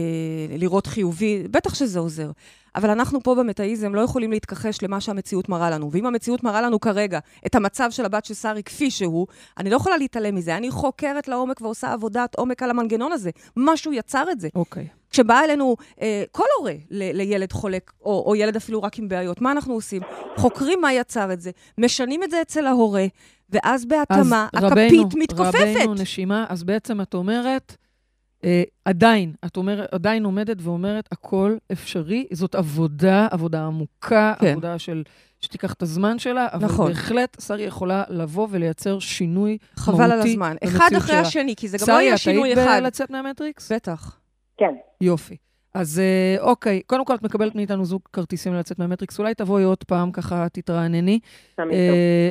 לראות חיובי, בטח שזה עוזר. אבל אנחנו פה במטאיזם לא יכולים להתכחש למה שהמציאות מראה לנו. ואם המציאות מראה לנו כרגע את המצב של הבת של שרי כפי שהוא, אני לא יכולה להתעלם מזה. אני חוקרת לעומק ועושה עבודת עומק על המנגנון הזה. משהו יצר את זה. אוקיי. Okay. כשבא אלינו אה, כל הורה ל- לילד חולק, או, או ילד אפילו רק עם בעיות, מה אנחנו עושים? חוקרים מה יצר את זה, משנים את זה אצל ההורה, ואז בהתאמה הכפית רבנו, מתכופפת. רבנו נשימה, אז בעצם את אומרת... אה, עדיין, את אומרת, עדיין עומדת ואומרת, הכל אפשרי. זאת עבודה, עבודה עמוקה, כן. עבודה של, שתיקח את הזמן שלה, אבל נכון. בהחלט שרי יכולה לבוא ולייצר שינוי חבל מהותי על הזמן. אחד אחרי שלה. השני, כי זה גם לא יהיה שינוי אחד. שרי, את היית בלצאת מהמטריקס? בטח. כן. יופי. אז אה, אוקיי, קודם כל את מקבלת מאיתנו זוג כרטיסים לצאת מהמטריקס, אולי תבואי עוד פעם, ככה תתרענני. אה,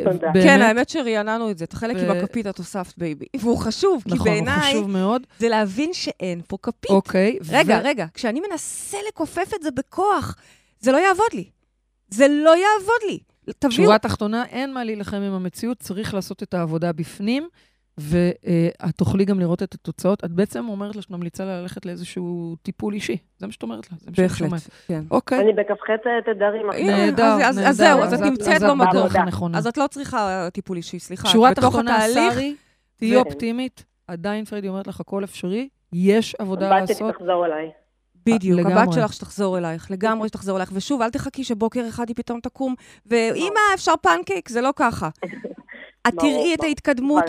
תודה. כן, האמת שראייננו את זה, את החלק עם הכפית את הוספת baby. והוא חשוב, כי בעיניי... נכון, הוא חשוב מאוד. זה להבין שאין פה כפית. אוקיי. רגע, רגע, כשאני מנסה לכופף את זה בכוח, זה לא יעבוד לי. זה לא יעבוד לי. תביאו... שורה תחתונה, אין מה להילחם עם המציאות, צריך לעשות את העבודה בפנים. ואת תוכלי גם לראות את התוצאות. את בעצם אומרת לה שאת ממליצה לה ללכת לאיזשהו טיפול אישי. זה מה שאת אומרת לה, זה מה שאת שומעת. כן. אוקיי. אני בכ"ח תדרים. נהדר, נהדר. אז זהו, אז את נמצאת במקום. אז את לא צריכה טיפול אישי, סליחה. שורה תחתונה, שרי, תהיי אופטימית. עדיין פריידי אומרת לך, הכל אפשרי, יש עבודה לעשות. הבת שתחזור אליי. בדיוק, הבת שלך שתחזור אלייך, לגמרי שתחזור אלייך. ושוב, אל תחכי שבוקר אחד היא פתאום תקום, ואמא, אפשר פנקייק, זה לא ככה. את תראי את ההתקדמות,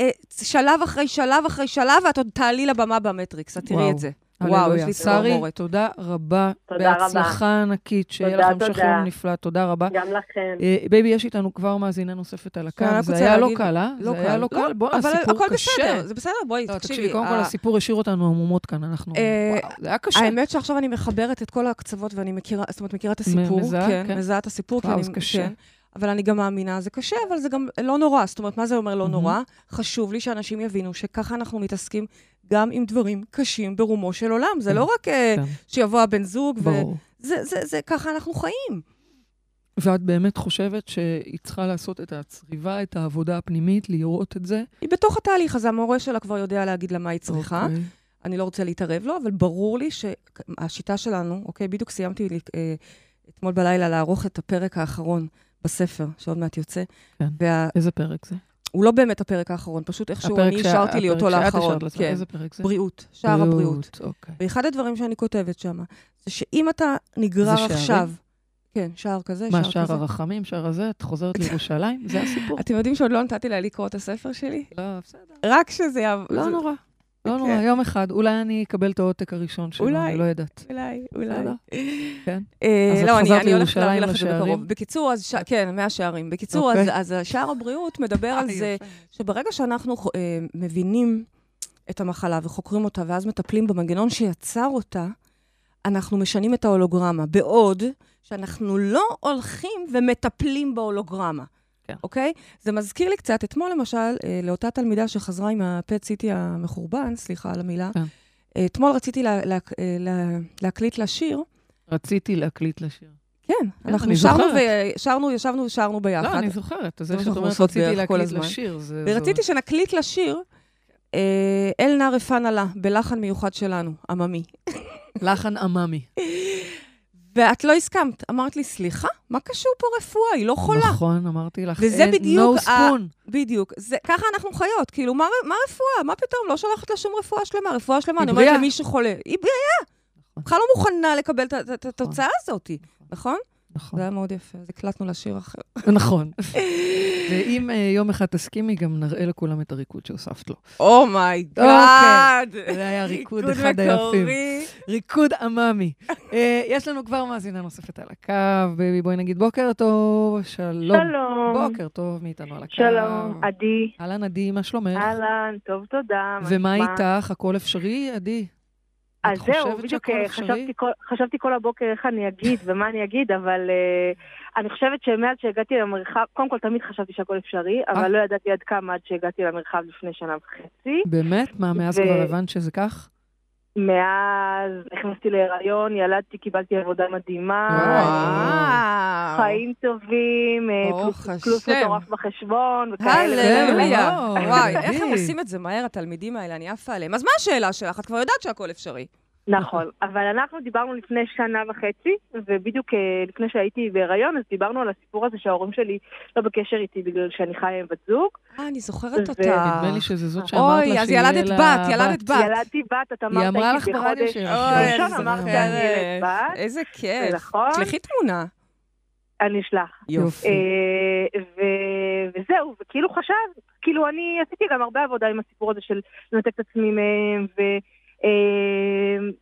אה, שלב אחרי שלב אחרי שלב, ואת עוד תעלי לבמה במטריקס, את תראי את זה. וואו, יש לי צמרמורת. תודה רבה. תודה רבה. בהצלחה ענקית, שיהיה לכם שחרור נפלא. תודה רבה. גם לכם. baby, יש איתנו כבר מאזינה נוספת על הקו. זה היה לא קל, אה? לא זה היה לא קל. בוא, הסיפור קשה. אבל הכל בסדר, זה בסדר, בואי, תקשיבי. קודם כל, הסיפור השאיר אותנו עמומות כאן, אנחנו... זה היה קשה. האמת שעכשיו אני מחברת את כל הקצוות, ואני מכירה, זאת אומרת, מכירה את הסיפור. מזהה, כן. מזהה את הסיפור. וואו, זה קשה. אבל אני גם מאמינה, זה קשה, אבל זה גם לא נורא. זאת אומרת, מה זה אומר לא mm-hmm. נורא? חשוב לי שאנשים יבינו שככה אנחנו מתעסקים גם עם דברים קשים ברומו של עולם. זה לא רק אה, כן. שיבוא הבן זוג, ברור. זה, זה, זה, ככה אנחנו חיים. ואת באמת חושבת שהיא צריכה לעשות את הצריבה, את העבודה הפנימית, לראות את זה? היא בתוך התהליך הזה, המורה שלה כבר יודע להגיד לה מה היא צריכה. Okay. אוקיי. אני לא רוצה להתערב לו, אבל ברור לי שהשיטה שלנו, אוקיי, בדיוק סיימתי אה, אתמול בלילה לערוך את הפרק האחרון בספר, שעוד מעט יוצא. כן. וה... איזה פרק זה? הוא לא באמת הפרק האחרון, פשוט איכשהו אני השארתי לי אותו לאחרון. כן. איזה פרק זה? בריאות, שער הבריאות. אוקיי. ואחד הדברים שאני כותבת שם, זה שאם אתה נגרר עכשיו... כן, שער כזה, שער כזה. מה, שער הרחמים, שער הזה? את חוזרת לירושלים? זה הסיפור. אתם יודעים שעוד לא נתתי לה לקרוא את הספר שלי? לא, בסדר. רק שזה יעבור. לא נורא. לא נורא, יום אחד. אולי אני אקבל את העותק הראשון שלו, אני לא יודעת. אולי, אולי. כן? אה, לא, אני הולכת להביא לך את זה בקרוב. בקיצור, אז כן, מהשערים. בקיצור, אוקיי. אז שער הבריאות מדבר על זה שברגע שאנחנו אה, מבינים את המחלה וחוקרים אותה, ואז מטפלים במנגנון שיצר אותה, אנחנו משנים את ההולוגרמה. בעוד שאנחנו לא הולכים ומטפלים בהולוגרמה. כן. אוקיי? זה מזכיר לי קצת, אתמול למשל, אה, לאותה תלמידה שחזרה עם הפט סיטי המחורבן, סליחה על המילה, כן. אה, אתמול רציתי לה, לה, אה, לה, להקליט לה שיר. רציתי להקליט לה שיר. כן, כן אנחנו שרנו ושרנו, ישבנו ושרנו ביחד. לא, אני זוכרת. זה שאת אומרת, רציתי להקליט לשיר. ורציתי שנקליט לשיר, אל נא רפא נא בלחן מיוחד שלנו, עממי. לחן עממי. ואת לא הסכמת. אמרת לי, סליחה, מה קשור פה רפואה? היא לא חולה. נכון, אמרתי לך, וזה בדיוק... no spoon. בדיוק. זה, ככה אנחנו חיות. כאילו, מה, מה רפואה? מה פתאום? לא שולחת לה שום רפואה שלמה. רפואה שלמה, אני אומרת למי שחולה. היא בריאה. נכון. בכלל לא מוכנה לקבל את התוצאה הזאת, נכון? נכון. זה היה מאוד יפה, אז הקלטנו לשיר אחר. נכון. ואם uh, יום אחד תסכימי, גם נראה לכולם את הריקוד שהוספת לו. Oh my God! אוקיי, זה היה ריקוד אחד היפים. ריקוד עממי. uh, יש לנו כבר מאזינה נוספת על הקו, baby, בואי נגיד בוקר טוב, שלום. שלום. בוקר טוב מאיתנו על הקו. שלום, עדי. אהלן, עדי, מה שלומך? אהלן, טוב, תודה. ומה איתך? הכל אפשרי, עדי? אז זהו, בדיוק אה, חשבתי כל, חשבתי כל הבוקר איך אני אגיד ומה אני אגיד, אבל uh, אני חושבת שמאז שהגעתי למרחב, קודם כל תמיד חשבתי שהכל אפשרי, אבל לא ידעתי עד כמה עד שהגעתי למרחב לפני שנה וחצי. באמת? מה, מאז ו... כבר הבנת שזה כך? מאז נכנסתי להיריון, ילדתי, קיבלתי עבודה מדהימה. חיים טובים, אה, פלוס מטורף בחשבון, וכאלה. הללויה. וואי, איך הם עושים את זה מהר, התלמידים האלה, אני עפה עליהם. אז מה השאלה שלך? את כבר יודעת שהכל אפשרי. נכון, אבל אנחנו דיברנו לפני שנה וחצי, ובדיוק אה, לפני שהייתי בהיריון, אז דיברנו על הסיפור הזה שההורים שלי לא בקשר איתי בגלל שאני חיה עם בת זוג. אה, אני זוכרת אותה. נדמה לי שזה זאת שאמרת לה שיהיה לה בת. אוי, אז ילדת בת, ילדת בת. ילדתי בת, את אמרת, היא אמרה לך ברדיו שלך. אוי, ראשון אמרת, אני ילד בת. איזה כיף. נכון. שלחי תמונה. אני אשלח. יופי. אה, וזהו, וכאילו חשב, כאילו אני עשיתי גם הרבה עבודה עם הסיפור הזה של לנתק את עצמי מהם, אה,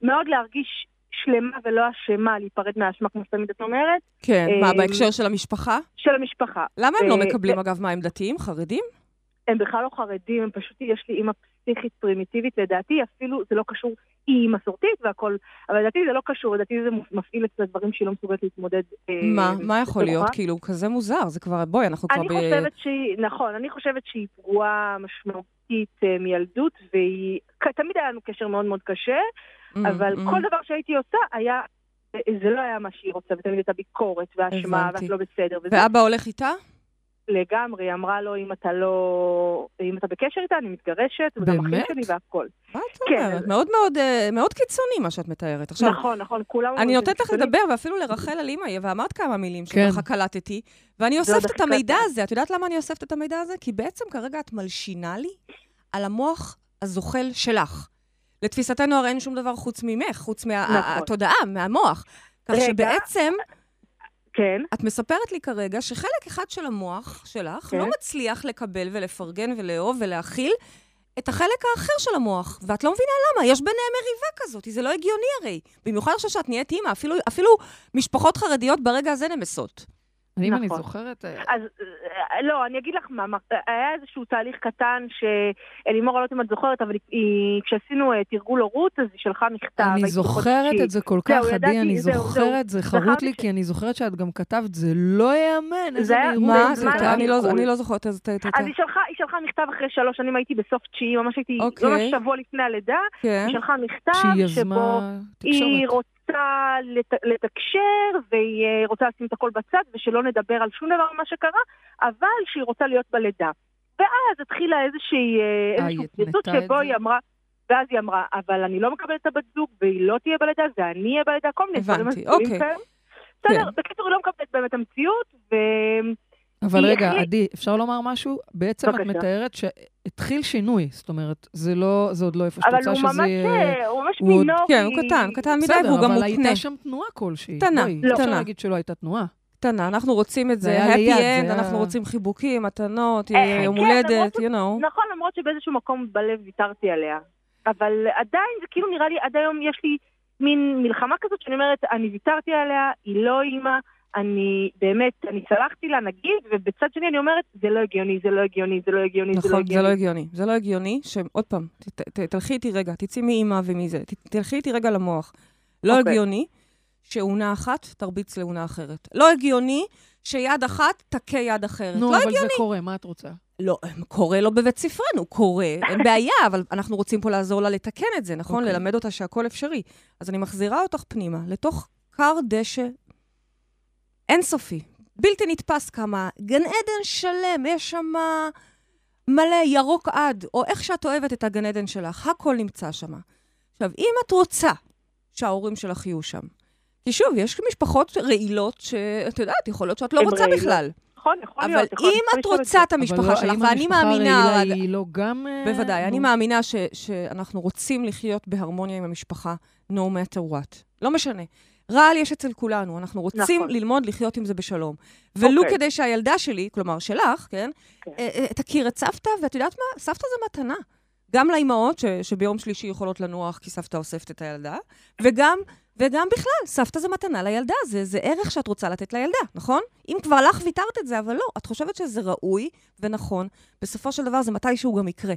מאוד להרגיש שלמה ולא אשמה להיפרד מהאשמה, כמו שתמיד את אומרת. כן, מה, אה, בהקשר של המשפחה? של המשפחה. למה הם לא מקבלים, אגב, מה, הם דתיים, חרדים? הם בכלל לא חרדים, הם פשוט, יש לי אימא פסיכית פרימיטיבית, לדעתי אפילו זה לא קשור, היא מסורתית והכל, אבל לדעתי זה לא קשור, לדעתי זה מפעיל את הדברים שהיא לא מסוגלת להתמודד. אה, מה? מה יכול להיות? כאילו, כזה מוזר, זה כבר, בואי, אנחנו כבר ב... אני חושבת שהיא, נכון, אני חושבת שהיא פגועה משמעותית אה, מילדות, והיא, תמיד היה לנו קשר מאוד מאוד קשה, mm, אבל mm. כל דבר שהייתי עושה היה זה לא היה מה שהיא רוצה, ותמיד הייתה ביקורת והאשמה, ואת לא בסדר. ואבא הולך איתה? לגמרי, היא אמרה לו, אם אתה לא... אם אתה בקשר איתה, אני מתגרשת, וגם אחים שלי והכל. מה את כן. אומרת? מאוד מאוד, אה, מאוד קיצוני מה שאת מתארת. עכשיו, נכון, נכון, כולם... אני נותנת לך לדבר, ואפילו לרחל על אימא, ואמרת כמה מילים כן. שככה קלטתי, ואני אוספת את המידע הזה. את יודעת למה אני אוספת את המידע הזה? כי בעצם כרגע את מלשינה לי על המוח הזוחל שלך. לתפיסתנו הרי אין שום דבר חוץ ממך, חוץ מהתודעה, נכון. מהמוח. כך שבעצם... כן. את מספרת לי כרגע שחלק אחד של המוח שלך כן. לא מצליח לקבל ולפרגן ולאהוב ולהכיל את החלק האחר של המוח, ואת לא מבינה למה, יש ביניהם מריבה כזאת, זה לא הגיוני הרי. במיוחד עכשיו שאת נהיית אימא, אפילו, אפילו משפחות חרדיות ברגע הזה נמסות. אם אני נכון. זוכרת... אה, אז אה, לא, אני אגיד לך מה, היה איזשהו תהליך קטן שאלימור, אני לא יודעת אם את זוכרת, אבל היא, כשעשינו אה, תרגול הורות, אז היא שלחה מכתב. אני זוכרת את זה כל כך, עדי, אני זוכרת, זה חרוט לי, כי אני זוכרת שאת גם כתבת, זה לא ייאמן, איזה מהירות. מה זה? לא- אני לא זוכרת איזה תהליך. אז היא שלחה מכתב אחרי שלוש שנים, הייתי בסוף תשיעי, ממש הייתי, אוקיי. ממש שבוע לפני הלידה, כן. היא שלחה מכתב שבו היא רוצה... רוצה לת, לתקשר והיא אה, רוצה לשים את הכל בצד ושלא נדבר על שום דבר ממה שקרה, אבל שהיא רוצה להיות בלידה. ואז התחילה איזושהי, אה, אה, איזשהו פריצות שבו היא אמרה, ואז היא אמרה, אבל אני לא מקבלת את הבת זוג והיא לא תהיה בלידה, זה אני אהיה בלידה, כל מיני דברים הבנתי, אוקיי. בסדר, כן. בקיצור, היא לא מקבלת באמת המציאות, ו... אבל רגע, עדי, אפשר לומר משהו? בעצם את מתארת שהתחיל שינוי, זאת אומרת, זה לא, זה עוד לא איפה שאת רוצה שזה יהיה... אבל הוא ממש מינורי. כן, הוא קטן, קטן מדי, והוא גם מותנה. בסדר, אבל הייתה שם תנועה כלשהי. קטנה, קטנה. לא אפשר להגיד שלא הייתה תנועה. קטנה, אנחנו רוצים את זה, happy end, אנחנו רוצים חיבוקים, מתנות, אה, יום כן, הולדת, you know. נכון, למרות שבאיזשהו מקום בלב ויתרתי עליה. אבל עדיין, זה כאילו נראה לי, עד היום יש לי מין מלחמה כזאת שאני אומרת, אני ויתרתי עליה, היא לא אימא. אני באמת, אני צלחתי לה נגיד, ובצד שני אני אומרת, זה לא הגיוני, זה לא הגיוני, זה לא הגיוני, נכון, זה לא הגיוני. נכון, זה לא הגיוני. זה לא הגיוני, שעוד פעם, ת, ת, תלכי איתי רגע, תצאי מאימא ומזה, ת, תלכי איתי רגע למוח. לא okay. אוקיי. הגיוני שאונה אחת תרביץ לאונה אחרת. לא הגיוני שיד אחת תכה יד אחרת. נו, לא אבל הגיוני. זה קורה, מה את רוצה? לא, קורה לא בבית ספרנו, קורה, אין בעיה, אבל אנחנו רוצים פה לעזור לה לתקן את זה, נכון? Okay. אוקיי. ללמד אותה שהכל אפשרי. אז אני מחזירה אותך פנימה, לתוך כר דשא אינסופי, בלתי נתפס כמה, גן עדן שלם, יש שם מלא ירוק עד, או איך שאת אוהבת את הגן עדן שלך, הכל נמצא שם. עכשיו, אם את רוצה שההורים שלך יהיו שם, כי שוב, יש משפחות רעילות שאת יודעת, יכול להיות שאת לא רוצה רעילות. בכלל. נכון, יכול להיות. אבל אם את רוצה את המשפחה שלך, ואני מאמינה... אבל לא, האם המשפחה הרעילה היא לא גם... אה, בוודאי, אני מאמינה שאנחנו רוצים לחיות בהרמוניה עם המשפחה, no matter what. לא משנה. רעל יש אצל כולנו, אנחנו רוצים נכון. ללמוד לחיות עם זה בשלום. ולו. אוקיי. כדי שהילדה שלי, כלומר שלך, כן. כן. אה, אה, תכיר את סבתא, ואת יודעת מה? סבתא זה מתנה. גם לאימהות ש, שביום שלישי יכולות לנוח כי סבתא אוספת את הילדה, וגם, וגם בכלל, סבתא זה מתנה לילדה, זה, זה ערך שאת רוצה לתת לילדה, נכון? אם כבר לך ויתרת את זה, אבל לא, את חושבת שזה ראוי ונכון, בסופו של דבר זה מתישהו גם יקרה.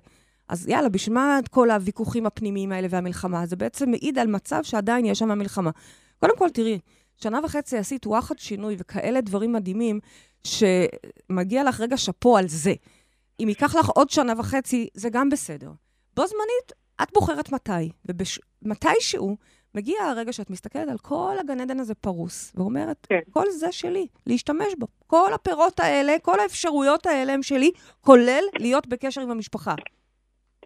אז יאללה, בשביל מה כל הוויכוחים הפנימיים האלה והמלחמה? זה בעצם מעיד על מצב שעדיין יש שם מלחמה. קודם כל, תראי, שנה וחצי עשית וואחד שינוי וכאלה דברים מדהימים, שמגיע לך רגע שאפו על זה. אם ייקח לך עוד שנה וחצי, זה גם בסדר. בו זמנית, את בוחרת מתי, ומתישהו מגיע הרגע שאת מסתכלת על כל הגן עדן הזה פרוס, ואומרת, כן. כל זה שלי, להשתמש בו. כל הפירות האלה, כל האפשרויות האלה הם שלי, כולל להיות בקשר עם המשפחה.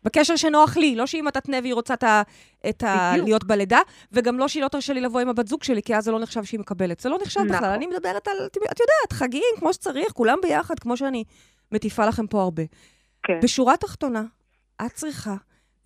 בקשר שנוח לי, לא שאמא תתנה והיא רוצה את ה... להיות בלידה, וגם לא שהיא לא תרשה לי לבוא עם הבת זוג שלי, כי אז זה לא נחשב שהיא מקבלת. זה לא נחשב נכון. בכלל. אני מדברת על, את יודעת, חגים כמו שצריך, כולם ביחד, כמו שאני מטיפה לכם פה הרבה. כן. בשורה תחתונה, את צריכה,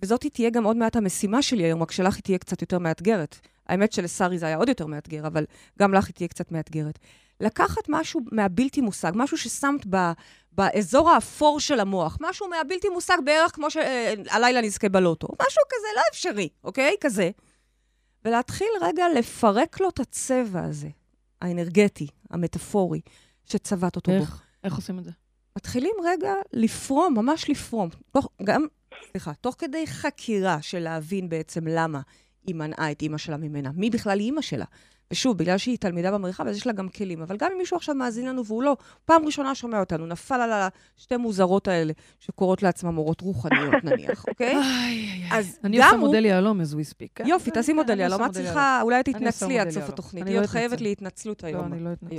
וזאת תהיה גם עוד מעט המשימה שלי היום, רק שלך היא תהיה קצת יותר מאתגרת. האמת שלשרי זה היה עוד יותר מאתגר, אבל גם לך היא תהיה קצת מאתגרת. לקחת משהו מהבלתי מושג, משהו ששמת ב, באזור האפור של המוח, משהו מהבלתי מושג בערך כמו שהלילה נזכה בלוטו. משהו כזה לא אפשרי, אוקיי? כזה. ולהתחיל רגע לפרק לו את הצבע הזה, האנרגטי, המטאפורי, שצבעת אותו איך? בו. איך עושים את זה? מתחילים רגע לפרום, ממש לפרום. גם סליחה, תוך כדי חקירה של להבין בעצם למה היא מנעה את אימא שלה ממנה, מי בכלל היא אימא שלה. ושוב, בגלל שהיא תלמידה במרחב, אז יש לה גם כלים. אבל גם אם מישהו עכשיו מאזין לנו והוא לא, פעם ראשונה שומע אותנו, נפל על השתי מוזרות האלה, שקוראות לעצמן מורות רוחניות נניח, אוקיי? אז אני עושה מודל יהלום as we speak. כן? יופי, תעשי מודל יהלום. את צריכה, אולי תתנצלי עד סוף התוכנית. היא עוד חייבת להתנצלות היום. לא, אני לא אתנצל.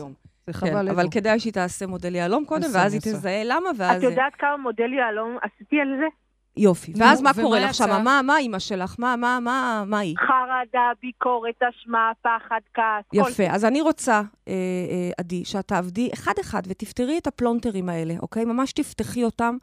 זה חבל כן, אבל כדאי שהיא תעשה מודל יהלום קודם, ואז היא תזהה למה, ואז... את יודעת כמה מודל יהלום עשיתי על זה? יופי. ואז מה קורה לך שם? מה אימא שלך? מה, מה, מה, מה היא? חרדה, ביקורת, אשמה, פחד, כעס. יפה. אז אני רוצה, אה, אה, עדי, שאת תעבדי אחד-אחד ותפתרי את הפלונטרים האלה, אוקיי? ממש תפתחי אותם,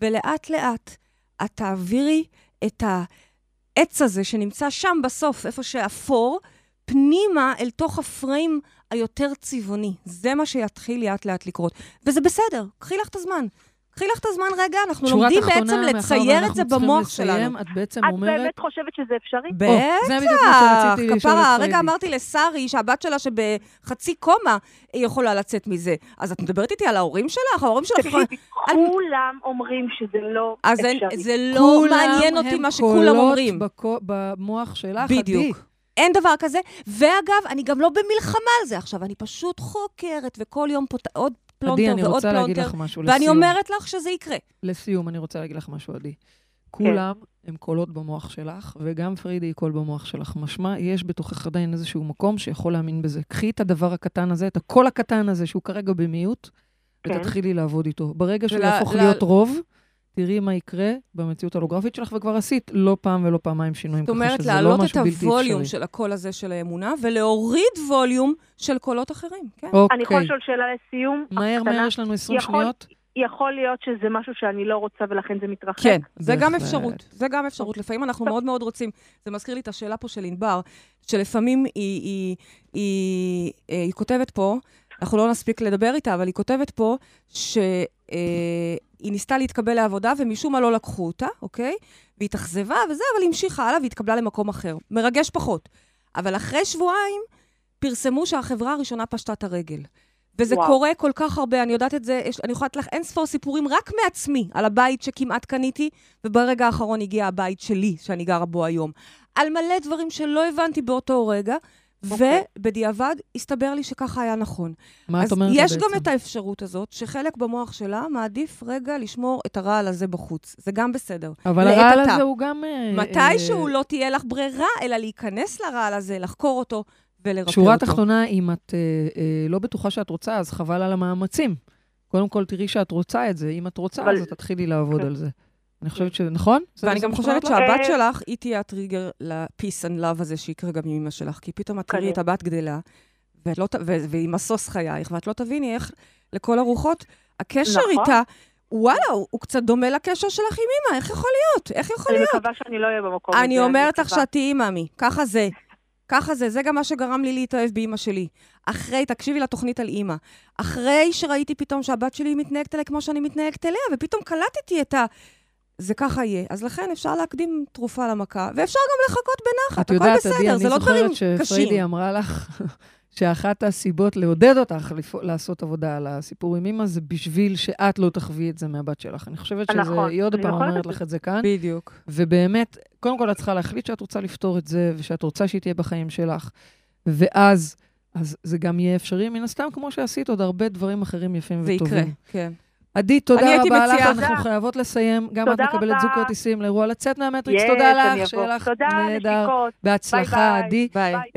ולאט-לאט את תעבירי את העץ הזה שנמצא שם בסוף, איפה שאפור, פנימה אל תוך הפריים היותר צבעוני. זה מה שיתחיל לאט-לאט לקרות. וזה בסדר, קחי לך את הזמן. קחי לך את הזמן רגע, אנחנו לומדים בעצם לצייר את זה במוח שלנו. את בעצם אומרת... את באמת חושבת שזה אפשרי? בטח, כפרה, הרגע אמרתי לשרי שהבת שלה שבחצי קומה יכולה לצאת מזה. אז את מדברת איתי על ההורים שלך? ההורים שלך יכולים... כולם אומרים שזה לא אפשרי. אז זה לא מעניין אותי מה שכולם אומרים. כולם הם קולות במוח שלך, בדיוק. אין דבר כזה. ואגב, אני גם לא במלחמה על זה עכשיו, אני פשוט חוקרת, וכל יום פות... עוד פלונטר ועוד פלונטר. עדי, אני רוצה להגיד לך משהו לסיום. ואני אומרת לך שזה יקרה. לסיום, אני רוצה להגיד לך משהו, עדי. כולם כן. הם קולות במוח שלך, וגם פרידי היא קול במוח שלך. משמע, יש בתוכך עדיין איזשהו מקום שיכול להאמין בזה. קחי את הדבר הקטן הזה, את הקול הקטן הזה, שהוא כרגע במיעוט, כן. ותתחילי לעבוד איתו. ברגע שהוא יהפוך להיות רוב, תראי מה יקרה במציאות ההולוגרפית שלך, וכבר עשית לא פעם ולא פעמיים שינויים, ככה שזה לא משהו בלתי אפשרי. זאת אומרת, להעלות את הווליום של הקול הזה של האמונה, ולהוריד ווליום של קולות אחרים, כן. אוקיי. אני יכולה לשאול שאלה לסיום? מהר, מהר, יש לנו 20 יכול, שניות. יכול להיות שזה משהו שאני לא רוצה ולכן זה מתרחק. כן, זה גם אפשרות. זה גם אפשרות. לפעמים אנחנו מאוד מאוד רוצים. זה מזכיר לי את השאלה פה של ענבר, שלפעמים היא, היא, היא, היא, היא, היא כותבת פה, אנחנו לא נספיק לדבר איתה, אבל היא כותבת פה שהיא אה, ניסתה להתקבל לעבודה ומשום מה לא לקחו אותה, אוקיי? והיא התאכזבה וזה, אבל היא המשיכה הלאה והתקבלה למקום אחר. מרגש פחות. אבל אחרי שבועיים פרסמו שהחברה הראשונה פשטה את הרגל. וזה וואו. קורה כל כך הרבה, אני יודעת את זה, יש, אני יכולה לתת לך אין ספור סיפורים רק מעצמי, על הבית שכמעט קניתי, וברגע האחרון הגיע הבית שלי, שאני גרה בו היום. על מלא דברים שלא הבנתי באותו רגע, Okay. אוקיי. ובדיעבד הסתבר לי שככה היה נכון. מה את אומרת בעצם? אז יש גם את האפשרות הזאת, שחלק במוח שלה מעדיף רגע לשמור את הרעל הזה בחוץ. זה גם בסדר. אבל הרעל אתה. הזה הוא גם... אה, מתישהו אה... לא תהיה לך ברירה, אלא להיכנס לרעל הזה, לחקור אותו ולרפא אותו. שורה תחתונה, אם את אה, אה, לא בטוחה שאת רוצה, אז חבל על המאמצים. קודם כל, תראי שאת רוצה את זה. אם את רוצה, אבל... אז תתחילי לעבוד כן. על זה. אני חושבת שזה נכון? ואני גם חושבת שהבת שלך, היא תהיה הטריגר ל-peace and love הזה שיקרה גם עם אמא שלך, כי פתאום את תראי את הבת גדלה, לא והיא משוש חייך, ואת לא תביני איך לכל הרוחות, הקשר נכון. איתה... וואלה, הוא, קצת דומה לקשר שלך עם אימא, איך יכול להיות? איך יכול להיות? אני מקווה שאני לא אהיה במקום הזה. אני אומרת לך שאת תהיי מאמי, ככה זה. ככה זה, זה גם מה שגרם לי להתאהב באימא שלי. אחרי, תקשיבי לתוכנית על אימא. אחרי שראיתי פתאום שהבת שלי מתנהגת אליי כמו שאני מתנהגת אליה, ופתאום קלטתי את ה... זה ככה יהיה. אז לכן אפשר להקדים תרופה למכה, ואפשר גם לחכות בנחת, הכל יודעת, בסדר, עדי, זה לא דברים קשים. את יודעת, אני זוכרת שפריידי אמרה לך שאחת הסיבות לעודד אותך לעשות עבודה על הסיפור עם אמא, זה בשביל שאת לא תחווי את זה מהבת שלך. אני חושבת שזה, נכון, היא עוד פעם אומרת לך את זה כאן. בדיוק. ובאמת, קודם כל את צריכה להחליט שאת רוצה לפתור את זה, ושאת רוצה שהיא תהיה בחיים שלך. ואז, אז זה גם יהיה אפשרי, מן הסתם, כמו שעשית עוד הרבה דברים אחרים יפים וטובים. זה יקרה, כן. עדי, תודה רבה לך, אנחנו חייבות לסיים. גם את מקבלת זוג כרטיסים לאירוע לצאת מהמטריקס. תודה לך, שיהיה לך נהדר. בהצלחה, עדי.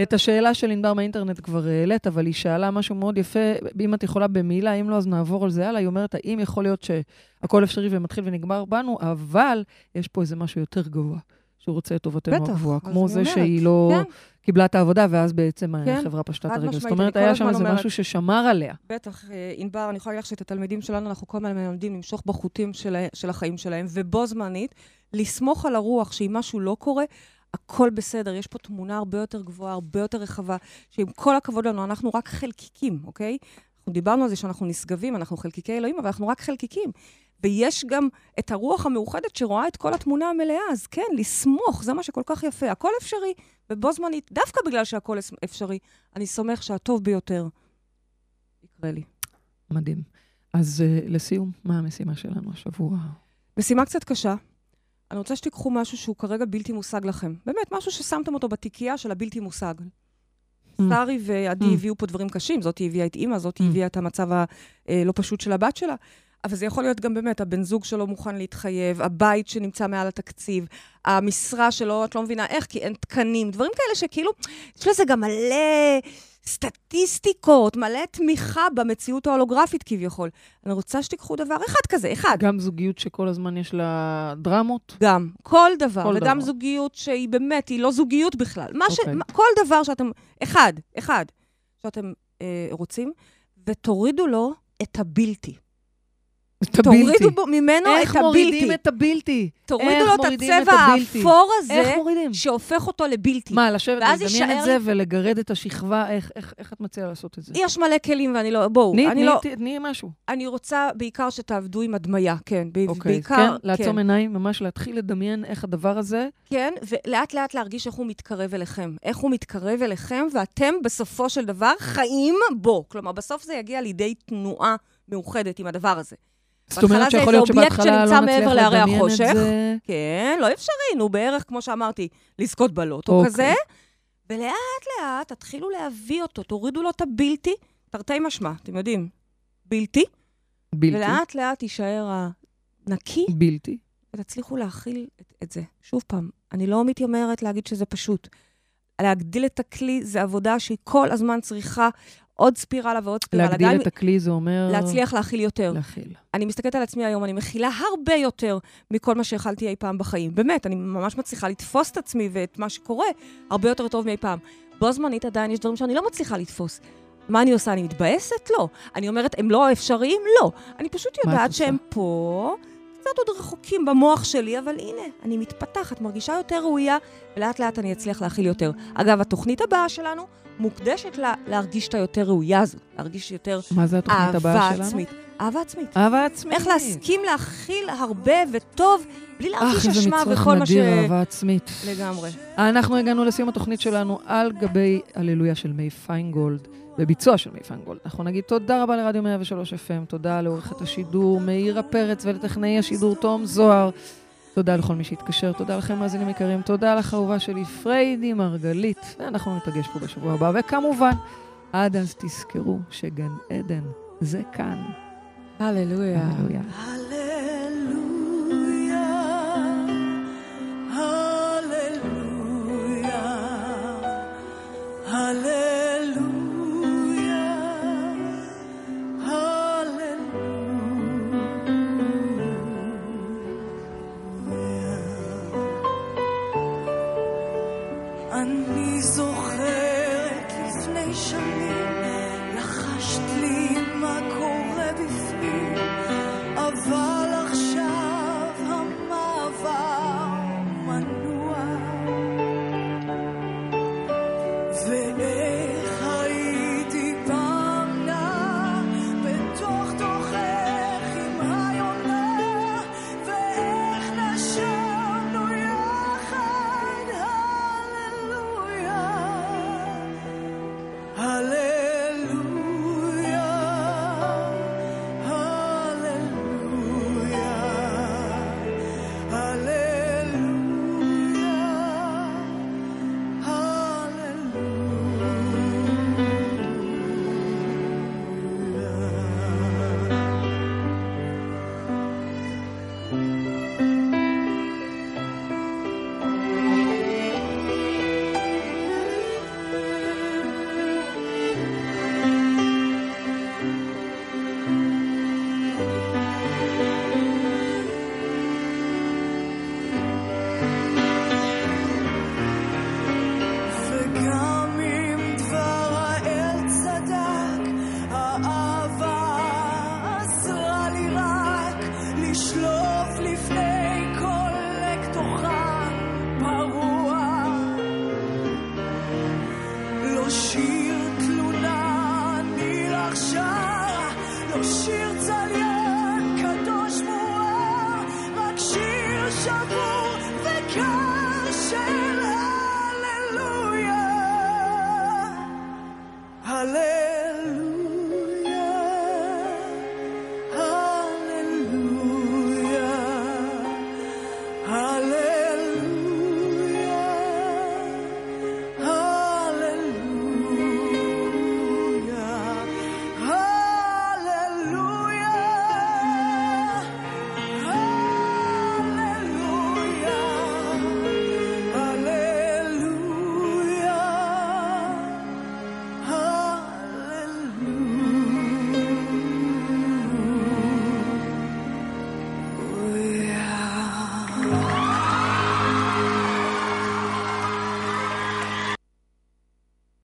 את השאלה של ענבר מהאינטרנט כבר העלית, אבל היא שאלה משהו מאוד יפה, אם את יכולה במילה, אם לא, אז נעבור על זה הלאה. היא אומרת, האם יכול להיות שהכל אפשרי ומתחיל ונגמר בנו, אבל יש פה איזה משהו יותר גבוה. שהוא רוצה את טובתנו הגבוהה, כמו זה שהיא לא כן. קיבלה את העבודה, ואז בעצם כן. החברה פשטה את הרגל. זאת אומרת, היה שם איזה משהו ששמר עליה. בטח, אה, ענבר, אני יכולה להגיד לך שאת התלמידים שלנו, אנחנו כל הזמן מלמדים למשוך בחוטים של, של החיים שלהם, ובו זמנית, לסמוך על הרוח שאם משהו לא קורה, הכל בסדר, יש פה תמונה הרבה יותר גבוהה, הרבה יותר רחבה, שעם כל הכבוד לנו, אנחנו רק חלקיקים, אוקיי? אנחנו דיברנו על זה שאנחנו נשגבים, אנחנו חלקיקי אלוהים, אבל אנחנו רק חלקיקים. ויש גם את הרוח המאוחדת שרואה את כל התמונה המלאה, אז כן, לסמוך, זה מה שכל כך יפה. הכל אפשרי, ובו זמנית, דווקא בגלל שהכל אפשרי, אני סומך שהטוב ביותר יקרה לי. מדהים. אז uh, לסיום, מה המשימה שלנו השבוע? משימה קצת קשה. אני רוצה שתיקחו משהו שהוא כרגע בלתי מושג לכם. באמת, משהו ששמתם אותו בתיקייה של הבלתי מושג. Mm. שרי ועדי mm. הביאו פה דברים קשים, זאתי הביאה את אימא, זאתי mm. הביאה את המצב הלא פשוט של הבת שלה. אבל זה יכול להיות גם באמת הבן זוג שלא מוכן להתחייב, הבית שנמצא מעל התקציב, המשרה שלו, את לא מבינה איך, כי אין תקנים, דברים כאלה שכאילו, יש לזה גם מלא סטטיסטיקות, מלא תמיכה במציאות ההולוגרפית כביכול. אני רוצה שתיקחו דבר אחד כזה, אחד. גם זוגיות שכל הזמן יש לה דרמות? גם, כל דבר. כל וגם דבר. זוגיות שהיא באמת, היא לא זוגיות בכלל. מה okay. ש... אוקיי. כל דבר שאתם, אחד, אחד, שאתם אה, רוצים, ותורידו לו את הבלתי. את הבלתי. תורידו בו, ממנו את הבלתי. איך מורידים את הבלתי? תורידו לו את הצבע האפור הזה, שהופך אותו לבלתי. מה, לשבת, לדמיין את זה ולגרד את השכבה? איך, איך, איך את מציעה לעשות את זה? יש מלא כלים ואני לא... בואו, אני תני, לא... תני משהו. אני רוצה בעיקר שתעבדו עם הדמיה, כן. אוקיי, בעיקר... כן, לעצום כן. עיניים, ממש להתחיל לדמיין איך הדבר הזה... כן, ולאט לאט להרגיש איך הוא מתקרב אליכם. איך הוא מתקרב אליכם, ואתם בסופו של דבר חיים בו. כלומר, בסוף זה יגיע לידי תנועה מאוחדת עם הדבר הזה. זאת אומרת שיכול להיות שבהתחלה לא נצליח לדמיין את זה. כן, לא אפשרי, נו, בערך, כמו שאמרתי, לזכות בלוטו אוקיי. כזה. ולאט-לאט תתחילו להביא אותו, תורידו לו את הבלתי, תרתי משמע, אתם יודעים, בלתי. בלתי. ולאט-לאט יישאר הנקי. בלתי. ותצליחו להכיל את, את זה. שוב פעם, אני לא מתיימרת להגיד שזה פשוט. להגדיל את הכלי זה עבודה שהיא כל הזמן צריכה עוד ספירלה ועוד ספירלה. להגדיל את הכלי זה אומר... להצליח להכיל יותר. להכיל. אני מסתכלת על עצמי היום, אני מכילה הרבה יותר מכל מה שיכלתי אי פעם בחיים. באמת, אני ממש מצליחה לתפוס את עצמי ואת מה שקורה הרבה יותר טוב מאי פעם. בו זמנית עדיין יש דברים שאני לא מצליחה לתפוס. מה אני עושה? אני מתבאסת? לא. אני אומרת, הם לא אפשריים? לא. אני פשוט יודעת שהם פה, קצת עוד רחוקים במוח שלי, אבל הנה, אני מתפתחת, מרגישה יותר ראויה, ולאט לאט אני אצליח להכיל יותר. אגב, התוכנית הבאה שלנו מוקדשת לה, להרגיש את היותר ראויה הזו, להרגיש יותר מה זה התוכנית הבאה שלנו? עצמית. אהבה עצמית. אהבה עצמית. איך להסכים להכיל הרבה וטוב, בלי להרגיש אשמה וכל מה ש... אך, איזה מצרך נדיר, אהבה עצמית. לגמרי. אנחנו הגענו לסיום התוכנית שלנו על גבי הללויה של מאי פיינגולד, בביצוע של מאי פיינגולד. אנחנו נגיד תודה רבה לרדיו 103 FM, תודה לעורכת השידור מאירה פרץ ולטכנאי השידור תום זוהר. תודה לכל מי שהתקשר, תודה לכם מאזינים יקרים, תודה לך אהובה שלי פריידי מרגלית, ואנחנו ניפגש פה בשבוע הבא, וכמובן, עד אז תזכרו שגן עדן זה כאן. הללויה. הללויה.